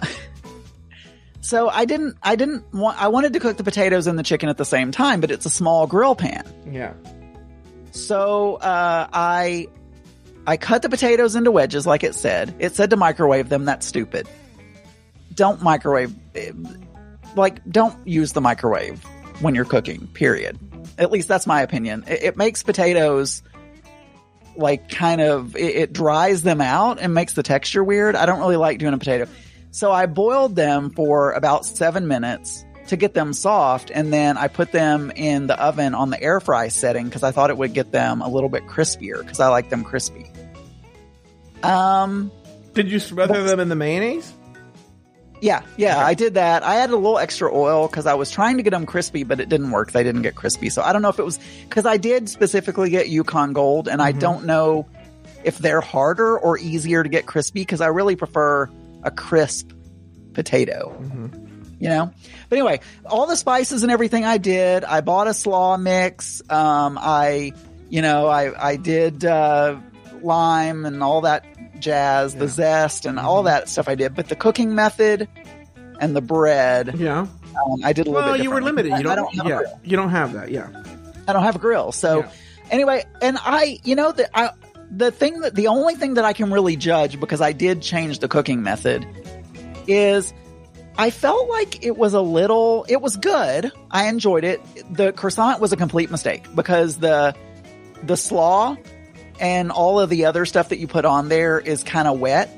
so I didn't, I didn't want, I wanted to cook the potatoes and the chicken at the same time, but it's a small grill pan. Yeah. So, uh, I, I cut the potatoes into wedges like it said. It said to microwave them. That's stupid. Don't microwave, eh, like, don't use the microwave when you're cooking, period. At least that's my opinion. It, it makes potatoes like kind of, it, it dries them out and makes the texture weird. I don't really like doing a potato. So I boiled them for about seven minutes to get them soft. And then I put them in the oven on the air fry setting because I thought it would get them a little bit crispier because I like them crispy. Um, Did you smother them in the mayonnaise? yeah, yeah, I did that. I added a little extra oil because I was trying to get them crispy, but it didn't work. They didn't get crispy. So I don't know if it was because I did specifically get Yukon Gold, and I don't know if they're harder or easier to get crispy because I really prefer a crisp potato. You know, but anyway, all the spices and everything I did. I bought a slaw mix. Um, I, you know, I I did uh, lime and all that jazz, the zest and all that stuff I did. But the cooking method and the bread, Yeah. um, I did a little Well, bit. you were limited. You don't. Don't have yeah. You don't have that. Yeah. I don't have a grill. So Yeah. anyway, and I, you know, that I, the thing that the only thing that I can really judge because I did change the cooking method is I felt like it was a little, it was good. I enjoyed it. The croissant was a complete mistake because the, the slaw and all of the other stuff that you put on there is kind of wet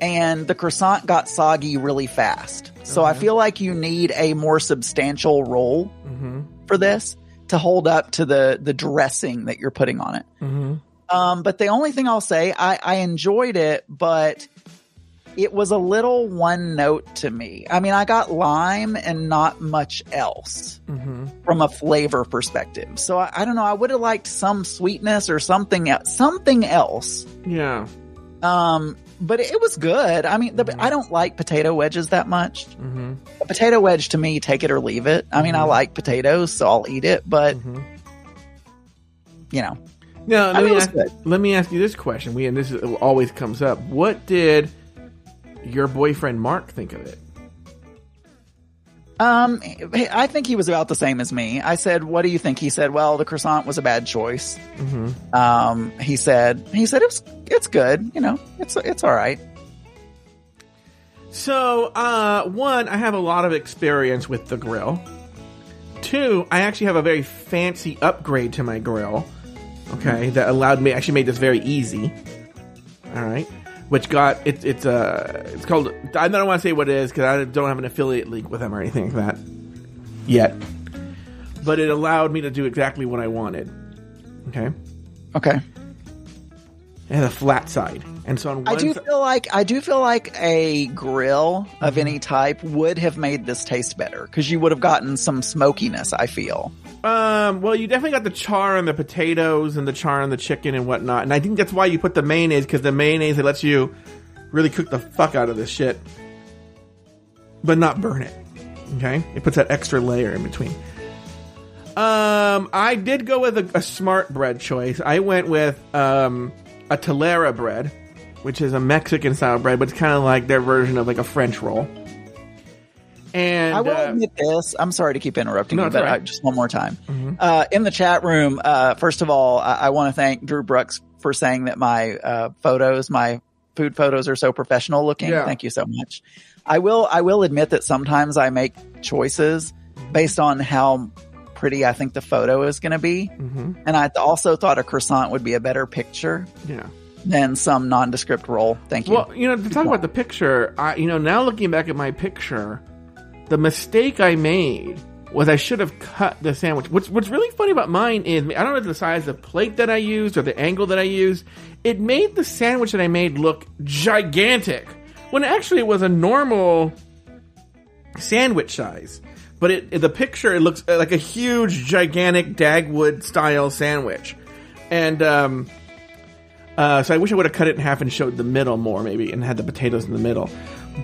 and the croissant got soggy really fast. So I feel like you need a more substantial roll Mm-hmm. for this to hold up to the the dressing that you're putting on it. Mm-hmm. Um, but the only thing I'll say, I, I enjoyed it, but it was a little one note to me. I mean, I got lime and not much else from a flavor perspective. So I, I don't know. I would have liked some sweetness or something, something else. Yeah. Um, but it was good. I mean, the, I don't like potato wedges that much. Mm-hmm. A potato wedge to me, take it or leave it. I mean, I like potatoes, so I'll eat it, but Mm-hmm. you know, Now, let me, ask, let me ask you this question. We and this is, always comes up. What did your boyfriend Mark think of it? Um, I think he was about the same as me. I said, "What do you think?" He said, "Well, the croissant was a bad choice." Mm-hmm. Um, he said, "He said it was, it's good. You know, it's it's all right." So, uh, one, I have a lot of experience with the grill. Two, I actually have a very fancy upgrade to my grill. Okay, that allowed me actually made this very easy. All right, which got it, it's uh it's called I don't want to say what it is because I don't have an affiliate link with them or anything like that yet. But it allowed me to do exactly what I wanted. Okay, Okay. And had a flat side, and so on one I do si- feel like I do feel like a grill of Mm-hmm. any type would have made this taste better because you would have gotten some smokiness. I feel. Um, well, you definitely got the char on the potatoes and the char on the chicken and whatnot, and I think that's why you put the mayonnaise because the mayonnaise it lets you really cook the fuck out of this shit, but not burn it. Okay, it puts that extra layer in between. Um, I did go with a, a smart bread choice. I went with um a telera bread, which is a Mexican style bread, but it's kind of like their version of like a French roll. And I will uh, admit this. I'm sorry to keep interrupting No, you, but right. I, just one more time. Uh, in the chat room, uh, first of all, I, I want to thank Drew Brooks for saying that my uh, photos, my food photos, are so professional looking. Yeah. Thank you so much. I will. I will admit that sometimes I make choices based on how pretty I think the photo is going to be, mhm, and I also thought a croissant would be a better picture yeah. than some nondescript roll. Thank you. Well, you know, to talk about the picture, I, you know, now looking back at my picture, the mistake I made was I should have cut the sandwich. What's What's really funny about mine is I don't know the size of plate that I used or the angle that I used. It made the sandwich that I made look gigantic when actually it was a normal sandwich size. But it, the picture it looks like a huge, gigantic Dagwood style sandwich, and um, uh, so I wish I would have cut it in half and showed the middle more, maybe, and had the potatoes in the middle.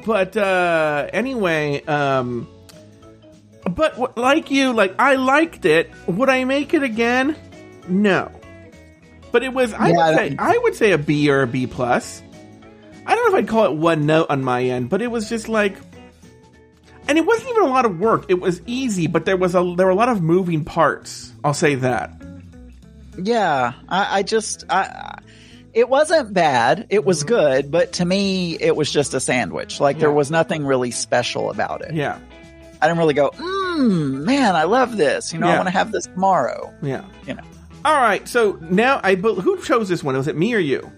But uh, anyway, um, but w- like you, like I liked it. Would I make it again? No. But it was I Yeah, would say I would say a B or a B plus. I don't know if I'd call it one note on my end, but it was just like, and it wasn't even a lot of work. It was easy, but there was a there were a lot of moving parts. I'll say that. Yeah, I, I just, I- it wasn't bad. It was mm-hmm. good, but to me, it was just a sandwich. Like there was nothing really special about it. Yeah, I didn't really go, mmm, man, I love this. You know, I want to have this tomorrow. yeah. You know, All right, so now I bel- who chose this one? Was it me or you?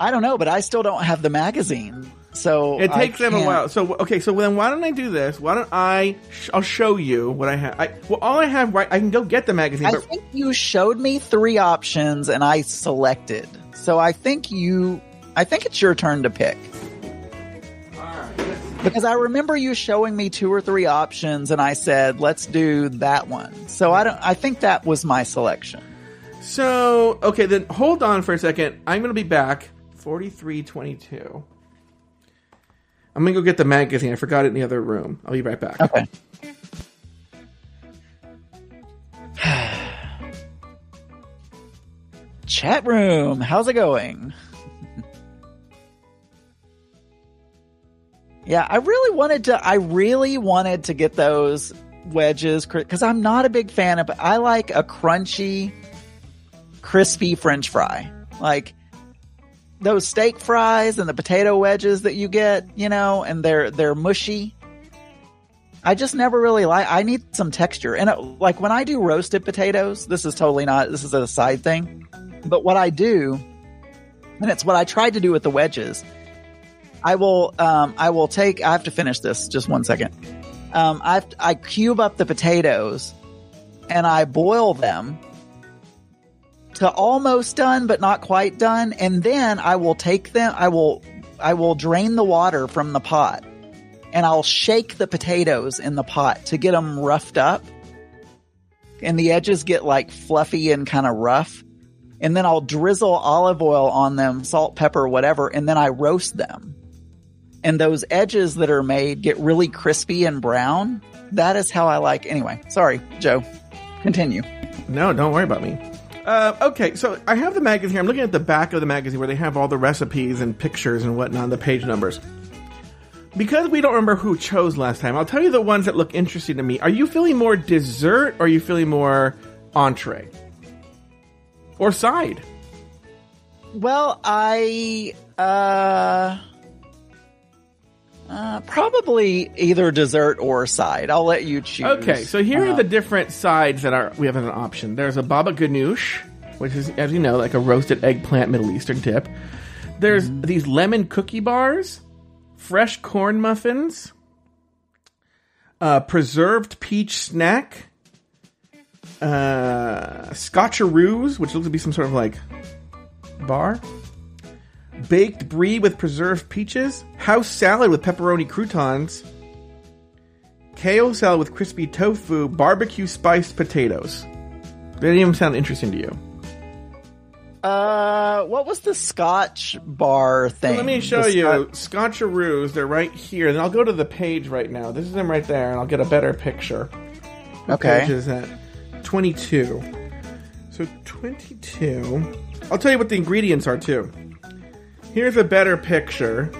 I don't know, but I still don't have the magazine. So It takes them a while. So okay, so then why don't I do this? Why don't I? Sh- I'll show you what I have. I, well, all I have right. I can go get the magazine, I but think you showed me three options and I selected. So I think you, I think it's your turn to pick. Because I remember you showing me two or three options and I said, let's do that one. So I don't, I think that was my selection. so okay, then hold on for a second. I'm gonna be back. Forty-three twenty-two. I'm gonna go get the magazine. I forgot it in the other room. I'll be right back. Okay. Chat room, how's it going? yeah, I really wanted to, I really wanted to get those wedges because I'm not a big fan of, I like a crunchy, crispy french fry. Like, those steak fries and the potato wedges that you get, you know, and they're they're mushy. I just never really like. I need some texture, and it, like when I do roasted potatoes, this is totally not. This is a side thing, but what I do, and it's what I tried to do with the wedges. I will, um, I will take. I have to finish this. Just one second. Um, I to- I cube up the potatoes, and I boil them to almost done but not quite done and then i will take them i will I will drain the water from the pot and I'll shake the potatoes in the pot to get them roughed up. And the edges get like fluffy and kind of rough. And then I'll drizzle olive oil on them, salt, pepper, whatever, and then I roast them. And those edges that are made get really crispy and brown. That is how I like. Anyway, sorry, Joe. Continue. No, don't worry about me. Uh, okay, so I have the magazine here. I'm looking at the back of the magazine where they have all the recipes and pictures and whatnot, the page numbers. Because we don't remember who chose last time, I'll tell you the ones that look interesting to me. Are you feeling more dessert or are you feeling more entree? Or side? Well, I uh uh, probably either dessert or side. I'll let you choose. Okay, so here Uh, are the different sides that are we have as an option. There's a baba ganoush, which is, as you know, like a roasted eggplant Middle Eastern dip. There's these lemon cookie bars, fresh corn muffins, uh, preserved peach snack, uh, scotcheroos, which looks to be some sort of like bar, baked brie with preserved peaches, house salad with pepperoni croutons, kale salad with crispy tofu, barbecue spiced potatoes. They didn't even sound interesting to you. Uh, what was the Scotch bar thing? Let me show The you Scot- Scotcheroos. They're right here. Then I'll go to the page right now. This is them right there, and I'll get a better picture. What Okay. page is that? 22. So 22. I'll tell you what the ingredients are too. Here's a better picture. I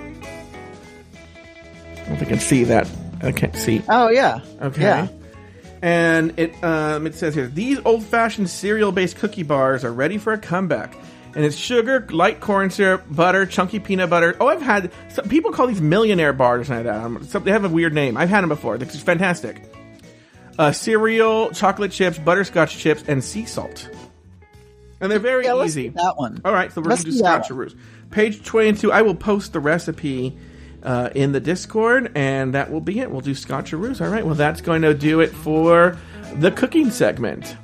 don't if I can see that. I can't see. Oh yeah. Okay. Yeah. And it um, it says here these old fashioned cereal based cookie bars are ready for a comeback. And it's sugar, light corn syrup, butter, chunky peanut butter. Oh, I've had some people call these millionaire bars or something like that. Um, some- they have a weird name. I've had them before. This is fantastic. Uh, cereal, chocolate chips, butterscotch chips, and sea salt. And they're very Yeah, easy. that one. All right, so we're Let's going to do scotcheroos. Page 22, I will post the recipe uh, in the Discord, and that will be it. We'll do scotcheroos. All right, well, that's going to do it for the cooking segment.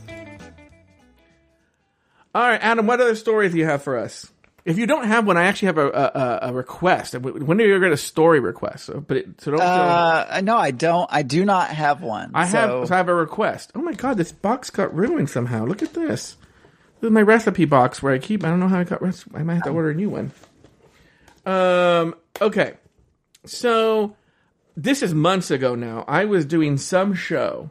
All right, Adam, what other stories do you have for us? If you don't have one, I actually have a, a, a request. When are you going to story request? So, but it, so don't. Uh, no, I don't. I do not have one. I so- have so I have a request. Oh my god, this box got ruined somehow. Look at this. This is my recipe box where I keep. I don't know how I got. I might have to order a new one. Um. Okay. So this is months ago now. I was doing some show,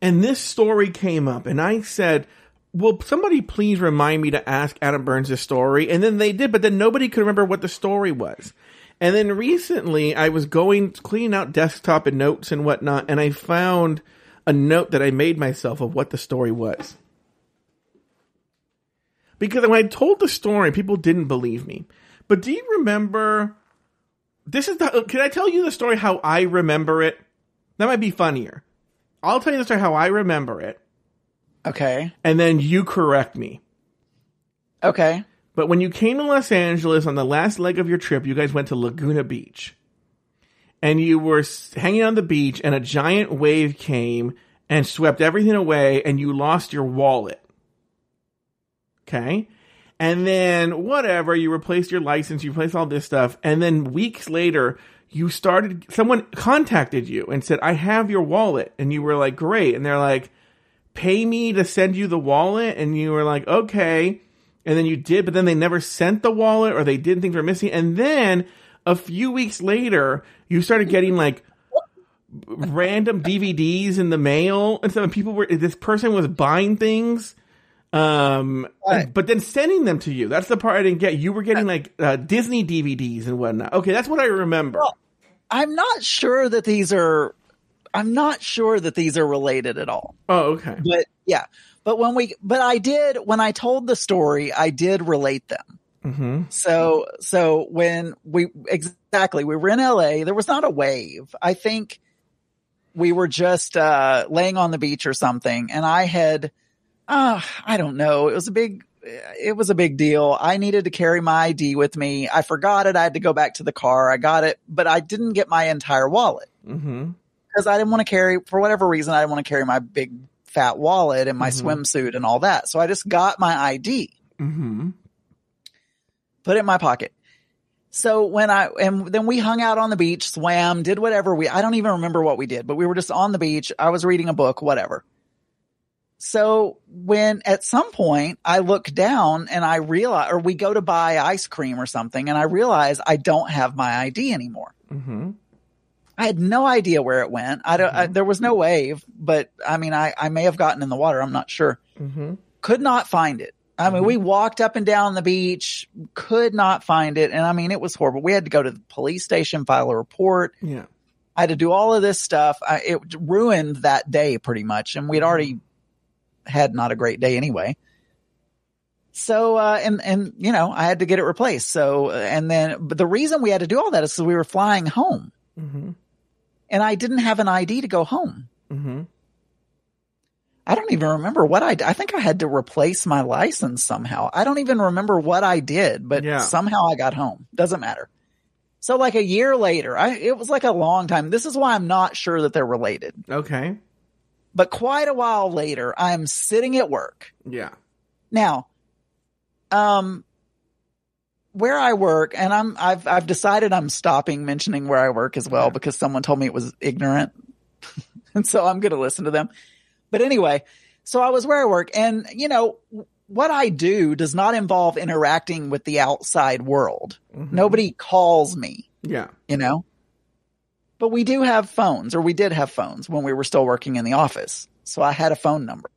and this story came up, and I said. Will somebody please remind me to ask Adam Burns story? And then they did, but then nobody could remember what the story was. And then recently, I was going cleaning out desktop and notes and whatnot, and I found a note that I made myself of what the story was. Because when I told the story, people didn't believe me. But do you remember? This is the. Can I tell you the story how I remember it? That might be funnier. I'll tell you the story how I remember it, Okay. and then you correct me. Okay. But when you came to Los Angeles on the last leg of your trip, you guys went to Laguna Beach. And you were hanging on the beach, and a giant wave came and swept everything away, and you lost your wallet. Okay? And then, whatever, you replaced your license, you replaced all this stuff, and then weeks later, you started, someone contacted you and said, I have your wallet. And you were like, great. And they're like, pay me to send you the wallet. And you were like, okay. And then you did, but then they never sent the wallet or they did things were missing. And then a few weeks later, you started getting like random DVDs in the mail and. And people were, this person was buying things. Um, Right. but then sending them to you. That's the part I didn't get. You were getting like uh, Disney DVDs and whatnot. Okay, that's what I remember. I'm not sure that these are. I'm not sure that these are related at all. Oh, okay. But yeah. But when we, but I did, when I told the story, I did relate them. hmm So, so when we, exactly, we were in LA, there was not a wave. I think we were just, uh, laying on the beach or something. And I had, uh, I don't know. It was a big, it was a big deal. I needed to carry my ID with me. I forgot it. I had to go back to the car. I got it, but I didn't get my entire wallet hmm because I didn't want to carry, for whatever reason, I didn't want to carry my big fat wallet and my Mhm. swimsuit and all that. So I just got my ID hmm put it in my pocket. So when I, and then we hung out on the beach, swam, did whatever we, I don't even remember what we did, but we were just on the beach. I was reading a book, whatever. So when at some point I look down and I realize, or we go to buy ice cream or something and I realize I don't have my ID anymore. Mm-hmm. I had no idea where it went. I don't, I, there was no wave, but I mean, I, I may have gotten in the water. I'm not sure. Mm-hmm. Could not find it. I mean, we walked up and down the beach, could not find it. And I mean, it was horrible. We had to go to the police station, file a report. Yeah. I had to do all of this stuff. I, it ruined that day pretty much. And we'd already had not a great day anyway. So, uh, and, and, you know, I had to get it replaced. So, and then, but the reason we had to do all that is because we were flying home Mm-hmm. And I didn't have an ID to go home. Mm-hmm. I don't even remember what I did. I think I had to replace my license somehow. I don't even remember what I did, but Yeah. somehow I got home. Doesn't matter. So like a year later, I, it was like a long time. This is why I'm not sure that they're related, Okay. but quite a while later, I'm sitting at work. Yeah. Now, um, where I work, and I'm I've I've decided I'm stopping mentioning where I work as well because someone told me it was ignorant, and so I'm going to listen to them. But anyway, so I was where I work, and you know what I do does not involve interacting with the outside world. Mhm. Nobody calls me, Yeah. you know. But we do have phones, or we did have phones when we were still working in the office. So I had a phone number.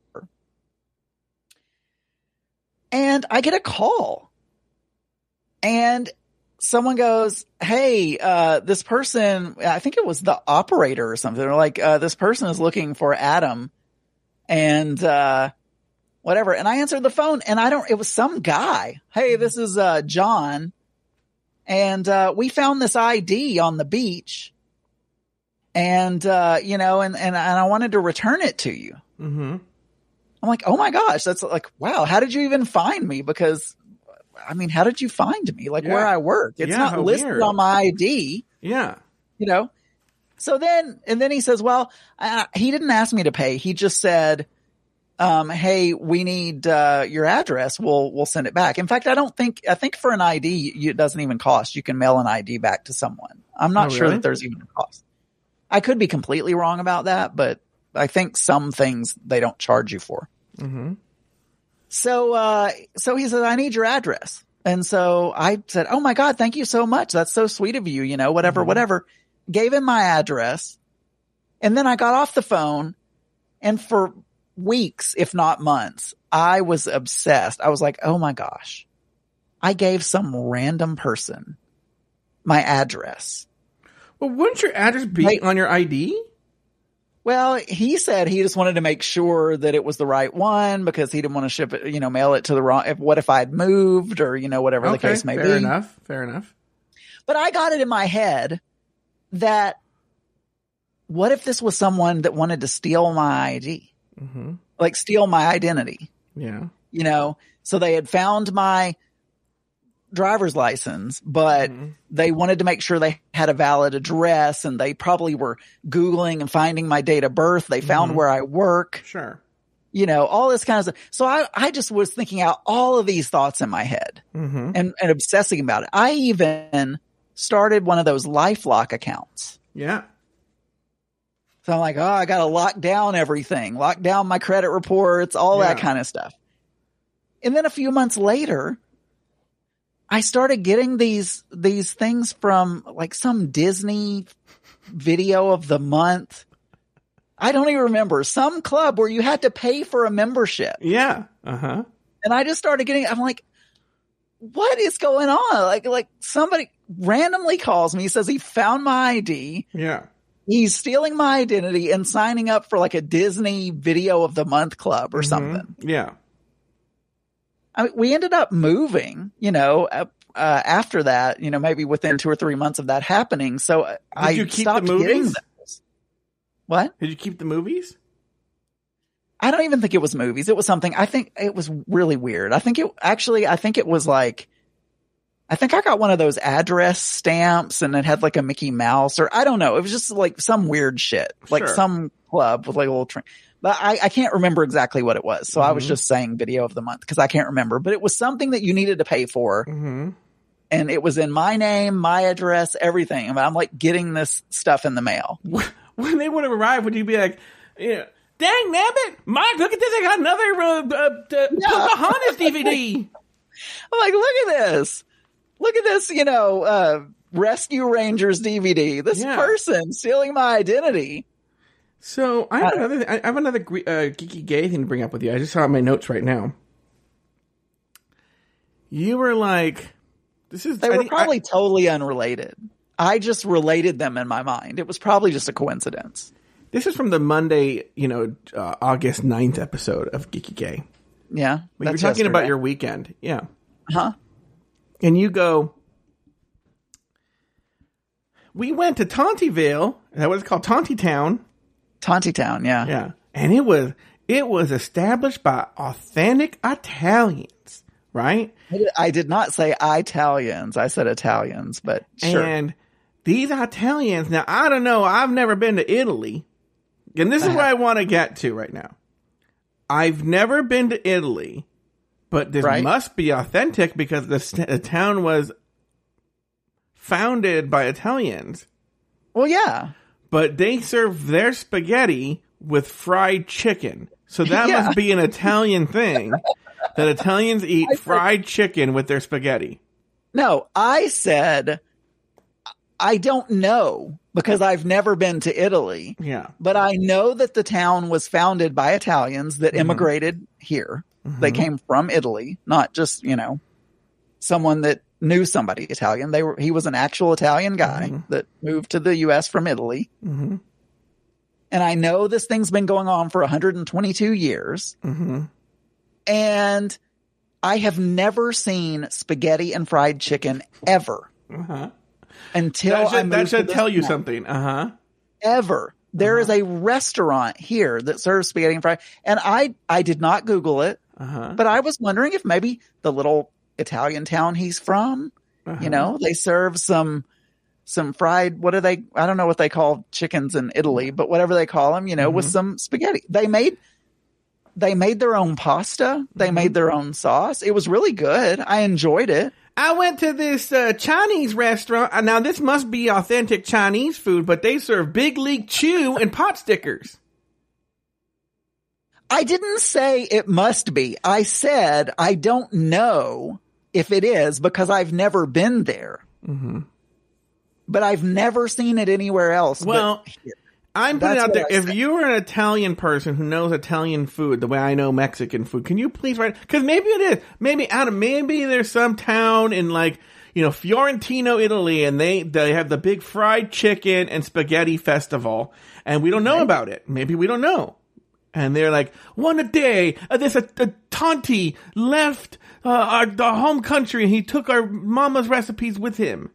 And I get a call. And someone goes, Hey, uh, this person, I think it was the operator or something. They're like, uh, this person is looking for Adam and, uh, whatever. And I answered the phone and I don't, it was some guy. Hey, this is, uh, John. And, uh, we found this ID on the beach. And, uh, you know, and, and, and I wanted to return it to you. Mm-hmm. I'm like, oh my gosh, that's like, wow, how did you even find me? Because, I mean, how did you find me? Like Yeah. where I work? It's Yeah, not listed weird. on my ID, Yeah. you know? So then, and then he says, well, uh, he didn't ask me to pay. He just said, um, hey, we need, uh, your address. We'll, we'll send it back. In fact, I don't think, I think for an ID, you, it doesn't even cost. You can mail an ID back to someone. I'm not Oh, sure really? that there's even a cost. I could be completely wrong about that, but I think some things they don't charge you for. Mm-hmm. So, uh, so he said, I need your address. And so I said, Oh my God, thank you so much. That's so sweet of you. You know, whatever, Mhm. whatever. Gave him my address. And then I got off the phone and for weeks, if not months, I was obsessed. I was like, Oh my gosh, I gave some random person my address. Well, wouldn't your address be on your ID? Well, he said he just wanted to make sure that it was the right one because he didn't want to ship it, you know, mail it to the wrong. If, what if I'd moved or, you know, whatever the case may fair be. Fair enough. Fair enough. But I got it in my head that what if this was someone that wanted to steal my ID, Mm-hmm. like steal my identity, Yeah. you know? So they had found my driver's license, but Mhm. they wanted to make sure they had a valid address and they probably were Googling and finding my date of birth. They found Mhm. where I work, Sure. you know, all this kind of stuff. So I, I just was thinking out all of these thoughts in my head Mm-hmm. and, and obsessing about it. I even started one of those LifeLock accounts. Yeah. So I'm like, oh, I got to lock down everything, lock down my credit reports, all that kind of stuff. And then a few months later, I started getting these, these things from like some Disney video of the month. I don't even remember some club where you had to pay for a membership. Yeah. Uh huh. And I just started getting, I'm like, what is going on? Like, like somebody randomly calls me, says he found my ID. Yeah. He's stealing my identity and signing up for like a Disney video of the month club or Mhm. something. Yeah. I mean, we ended up moving, you know, uh, uh, after that, you know, maybe within two or three months of that happening. So uh, I you keep the stopped getting movies? those. What? Did you keep the movies? I don't even think it was movies. It was something. I think it was really weird. I think it actually. I think it was like. I think I got one of those address stamps, and it had like a Mickey Mouse, or I don't know. It was just like some weird shit, like Sure. some club with like a little train. But I, I can't remember exactly what it was, so I was Mhm. just saying video of the month because I can't remember. But it was something that you needed to pay for, Mm-hmm. and it was in my name, my address, everything. And I'm like getting this stuff in the mail. when they would have arrived, would you be like, yeah, dang nabbit, Mike, look at this, I got another uh, uh, uh, Pocahontas DVD. I'm like, look at this. Look at this, you know, uh, Rescue Rangers DVD. This Yeah. person stealing my identity. So I have another. I have another uh, geeky gay thing to bring up with you. I just saw my notes right now. You were like, "This is." They I were think- I- probably totally unrelated. I just related them in my mind. It was probably just a coincidence. this is from the Monday, you know, uh, August 9th episode of Geeky Gay. Yeah. We were talking about your weekend, yeah, Huh? and you go. We went to Tontyville. Is that was called? Tonty Town. Tontitown, yeah. Yeah. And it was it was established by authentic Italians, right? I did- I did not say Italians. I said Italians, but sure. And these Italians, now I don't know, I've never been to Italy. And this is uh-huh. what I want to get to right now. I've never been to Italy, but this Right. must be authentic because the, st- the town was founded by Italians, well, yeah. But they serve their spaghetti with fried chicken. So that Yeah. must be an Italian thing that Italians eat fried chicken with their spaghetti. No, I said I don't know because I've never been to Italy, Yeah. but I know that the town was founded by Italians that Mm-hmm. immigrated here. They came from Italy, not just, you know, someone that knew somebody Italian. They were he was an actual Italian guy that moved to the US from Italy. Mm-hmm. And I know this thing's been going on for 122 years. Mm-hmm. And I have never seen spaghetti and fried chicken ever Uh-huh. until That I should, moved that should tell you town. something. Uh huh. Ever. There is Uh-huh. a restaurant here that serves spaghetti and fried, and I I did not Google it, Uh huh. but I was wondering if maybe the little Italian town he's from, Uh-huh. you know, they serve some some fried. What are they? I don't know what they call chickens in Italy, but whatever they call them, you know, with Mm-hmm. some spaghetti. They made they made their own pasta. They Mm-hmm. made their own sauce. It was really good. I enjoyed it. I went to this uh, Chinese restaurant. Uh, Now this must be authentic Chinese food, but they serve Big League Chew and pot stickers. I didn't say it must be. I said I don't know if it is because I've never been there. Mm-hmm. But I've never seen it anywhere else. Well. I'm putting out there. I If said. you are an Italian person who knows Italian food the way I know Mexican food, can you please write? Because maybe it is. Maybe Adam. Maybe there's some town in like you know Fiorentino, Italy, and they they have the big fried chicken and spaghetti festival, and we don't know about it. Maybe we don't know. And they're like, one a day, uh, there's a, a Tonti left uh, our the home country, and he took our mama's recipes with him.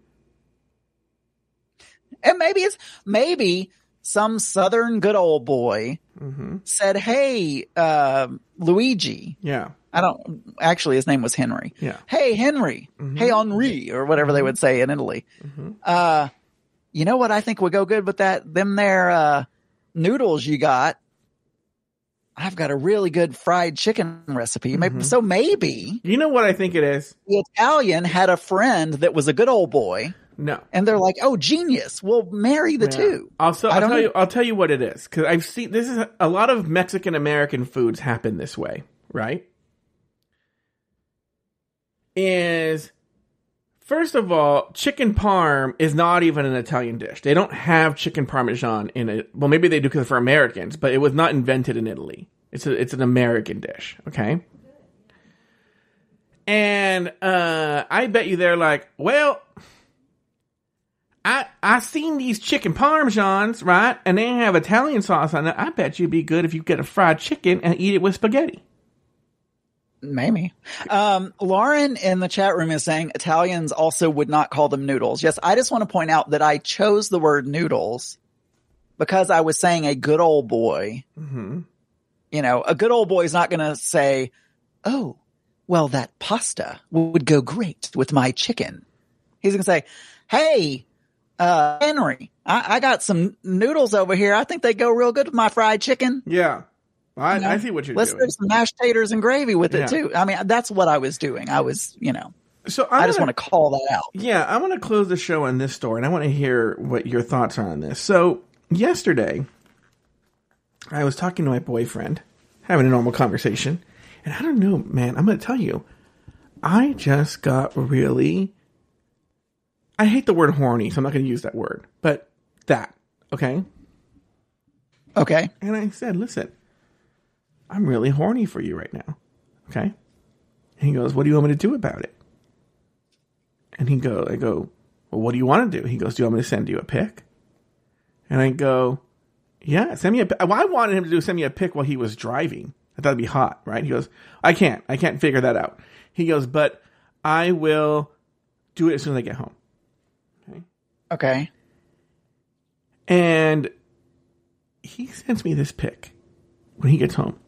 and maybe it's maybe some southern good old boy Mm-hmm. said, "Hey, uh, Luigi." Yeah, I don't actually. His name was Henry. yeah. Hey, Henry. Mm-hmm. Hey, Henri, or whatever they would say in Italy. Uh, you know what I think would go good with that? Them there, uh, noodles you got. I've got a really good fried chicken recipe. Mm-hmm. so maybe You know what I think it is? the Italian had a friend that was a good old boy No. and they're like, Oh, genius. We'll marry the Yeah. two. Also, I'll tell know. you. I'll tell you what it is because I've seen this is a lot of Mexican American foods happen this way, right? Is first of all, chicken parm is not even an Italian dish. They don't have chicken parmesan in it. Well, maybe they do because for Americans, but it was not invented in Italy. It's a, it's an American dish. Okay. And uh, I bet you they're like, well, I I seen these chicken parmesans, right? And they have Italian sauce on it. I bet you'd be good if you get a fried chicken and eat it with spaghetti. Maybe. Um, Lauren in the chat room is saying Italians also would not call them noodles. Yes, I just want to point out that I chose the word noodles because I was saying a good old boy. Mm-hmm. You know, a good old boy is not going to say, "Oh, well, that pasta would go great with my chicken." He's going to say, "Hey, uh, Henry, I, I got some noodles over here. I think they go real good with my fried chicken." Yeah, I, You know, I see what you're Let's doing. do some mashed taters and gravy with Yeah. it too. I mean, that's what I was doing. I was, you know, So I'm I just want to call that out. Yeah, I want to close the show on this story, and I want to hear what your thoughts are on this. So, yesterday, I was talking to my boyfriend, having a normal conversation, and I don't know, man, I'm going to tell you, I just got really. I hate the word horny, so I'm not going to use that word, but that, okay? Okay. And I said, listen, I'm really horny for you right now. Okay. And he goes, what do you want me to do about it? And he go, I go, well, what do you want to do? He goes, do you want me to send you a pic? And I go, yeah, send me a pic. Well, I wanted him to do send me a pic while he was driving. I thought it'd be hot, right? He goes, I can't, I can't figure that out. He goes, but I will do it as soon as I get home. Okay. And he sends me this pic when he gets home.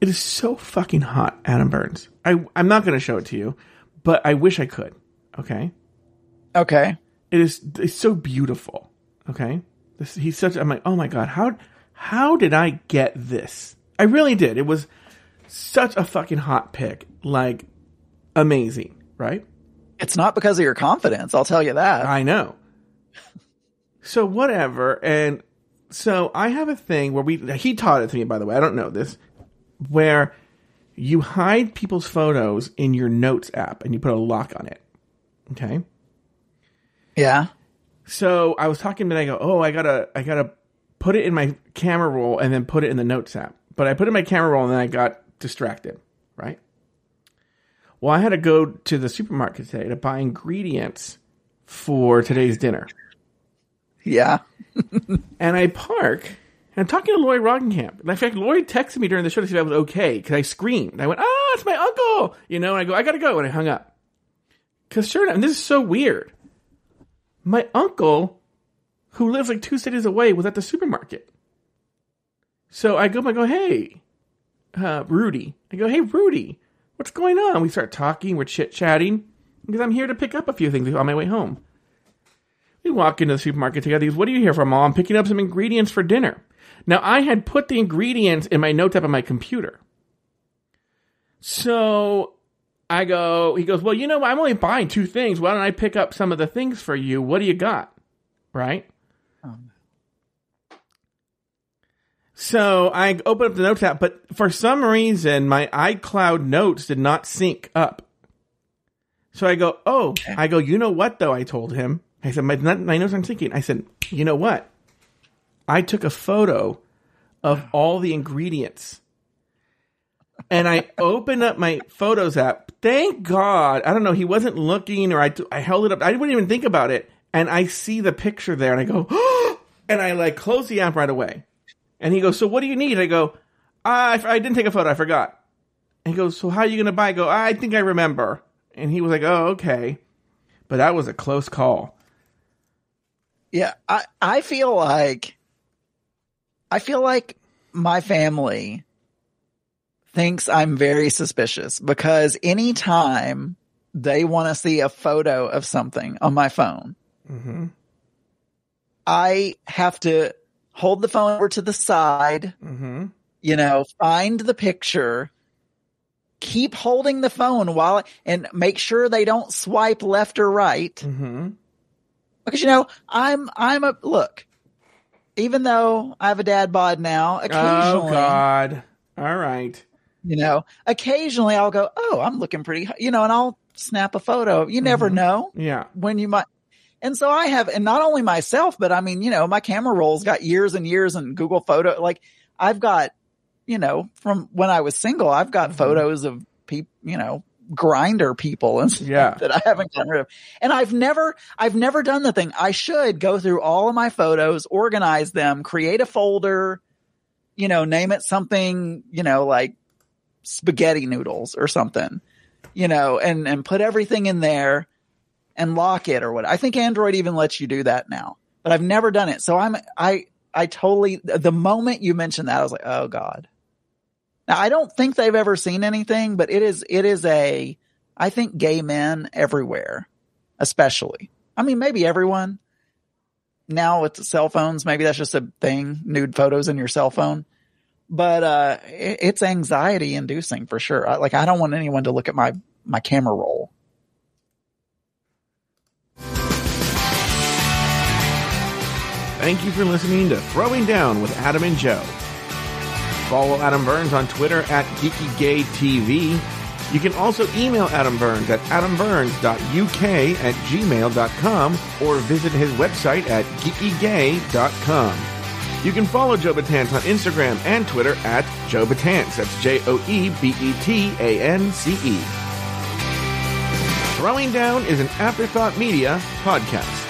It is so fucking hot, Adam Burns. I, I'm not going to show it to you, but I wish I could. Okay. Okay. It is, it's so beautiful. Okay. This, he's such, I'm like, oh my God, how, how did I get this? I really did. It was such a fucking hot pick. Like, amazing, right? It's not because of your confidence. I'll tell you that. I know. So whatever, and so I have a thing where we he taught it to me by the way. I don't know this where you hide people's photos in your notes app and you put a lock on it. Okay? Yeah. So I was talking and I go, "Oh, I got to I got to put it in my camera roll and then put it in the notes app." But I put it in my camera roll and then I got distracted, right? Well, I had to go to the supermarket today to buy ingredients for today's dinner. Yeah. And I park, and I'm talking to Lloyd Rockingham. In fact, Lloyd texted me during the show to see if I was okay, because I screamed. I went, ah, it's my uncle! You know, and I go, I gotta go, and I hung up. Because sure enough, and this is so weird. My uncle, who lives like two cities away, was at the supermarket. So I go, I go, hey, uh, Rudy. I go, hey, Rudy, what's going on? We start talking, we're chit chatting, because I'm here to pick up a few things on my way home. We walk into the supermarket together. He goes, What are you here for, Mom? I'm picking up some ingredients for dinner. Now, I had put the ingredients in my notes app on my computer. So I go, He goes, Well, you know, I'm only buying two things. Why don't I pick up some of the things for you? What do you got? Right? Oh, so I open up the notes app, but for some reason, my iCloud notes did not sync up. So I go, oh, I go, you know what though? I told him. I said, my, my notes aren't syncing. I said, you know what? I took a photo of all the ingredients. And I opened up my photos app. Thank God. I don't know. He wasn't looking or I, I held it up. I didn't even think about it. And I see the picture there and I go, and I like close the app right away. And he goes, so what do you need? I go, ah, I, I didn't take a photo. I forgot. And he goes, so how are you going to buy? I go, I think I remember. And he was like, oh, okay. But that was a close call. Yeah. I, I feel like, I feel like my family thinks I'm very suspicious because anytime they want to see a photo of something on my phone, Mm-hmm. I have to hold the phone over to the side, Mm-hmm. you know, find the picture, keep holding the phone while and make sure they don't swipe left or right. Mm-hmm. Because you know, I'm I'm a look. Even though I have a dad bod now, occasionally. Oh, God. All right. you know, occasionally I'll go, "Oh, I'm looking pretty," you know, and I'll snap a photo. You never mm-hmm. know Yeah. when you might. And so I have, and not only myself, but I mean, you know, my camera rolls got years and years and Google Photo. Like I've got, you know, from when I was single, I've got mm-hmm. photos of people, you know, Grindr people and stuff Yeah. that I haven't gotten rid of. And I've never, I've never done the thing. I should go through all of my photos, organize them, create a folder, you know, name it something, you know, like spaghetti noodles or something, you know, and, and put everything in there and lock it or what. I think Android even lets you do that now, but I've never done it. So I'm, I, I totally, the moment you mentioned that, I was like, oh God. Now, I don't think they've ever seen anything, but it is, it is a, I think gay men everywhere, especially. I mean, maybe everyone. Now with cell phones, maybe that's just a thing, nude photos in your cell phone. But, uh, it, it's anxiety inducing for sure. I, like, I don't want anyone to look at my, my camera roll. Thank you for listening to Throwing Down with Adam and Joe. Follow Adam Burns on Twitter at GeekyGayTV. You can also email Adam Burns at adamburns.uk at gmail.com or visit his website at geekygay.com. You can follow Joe Betance on Instagram and Twitter at Joe Betance. That's J O E B E T A N C E. Throwing Down is an Afterthought Media podcast.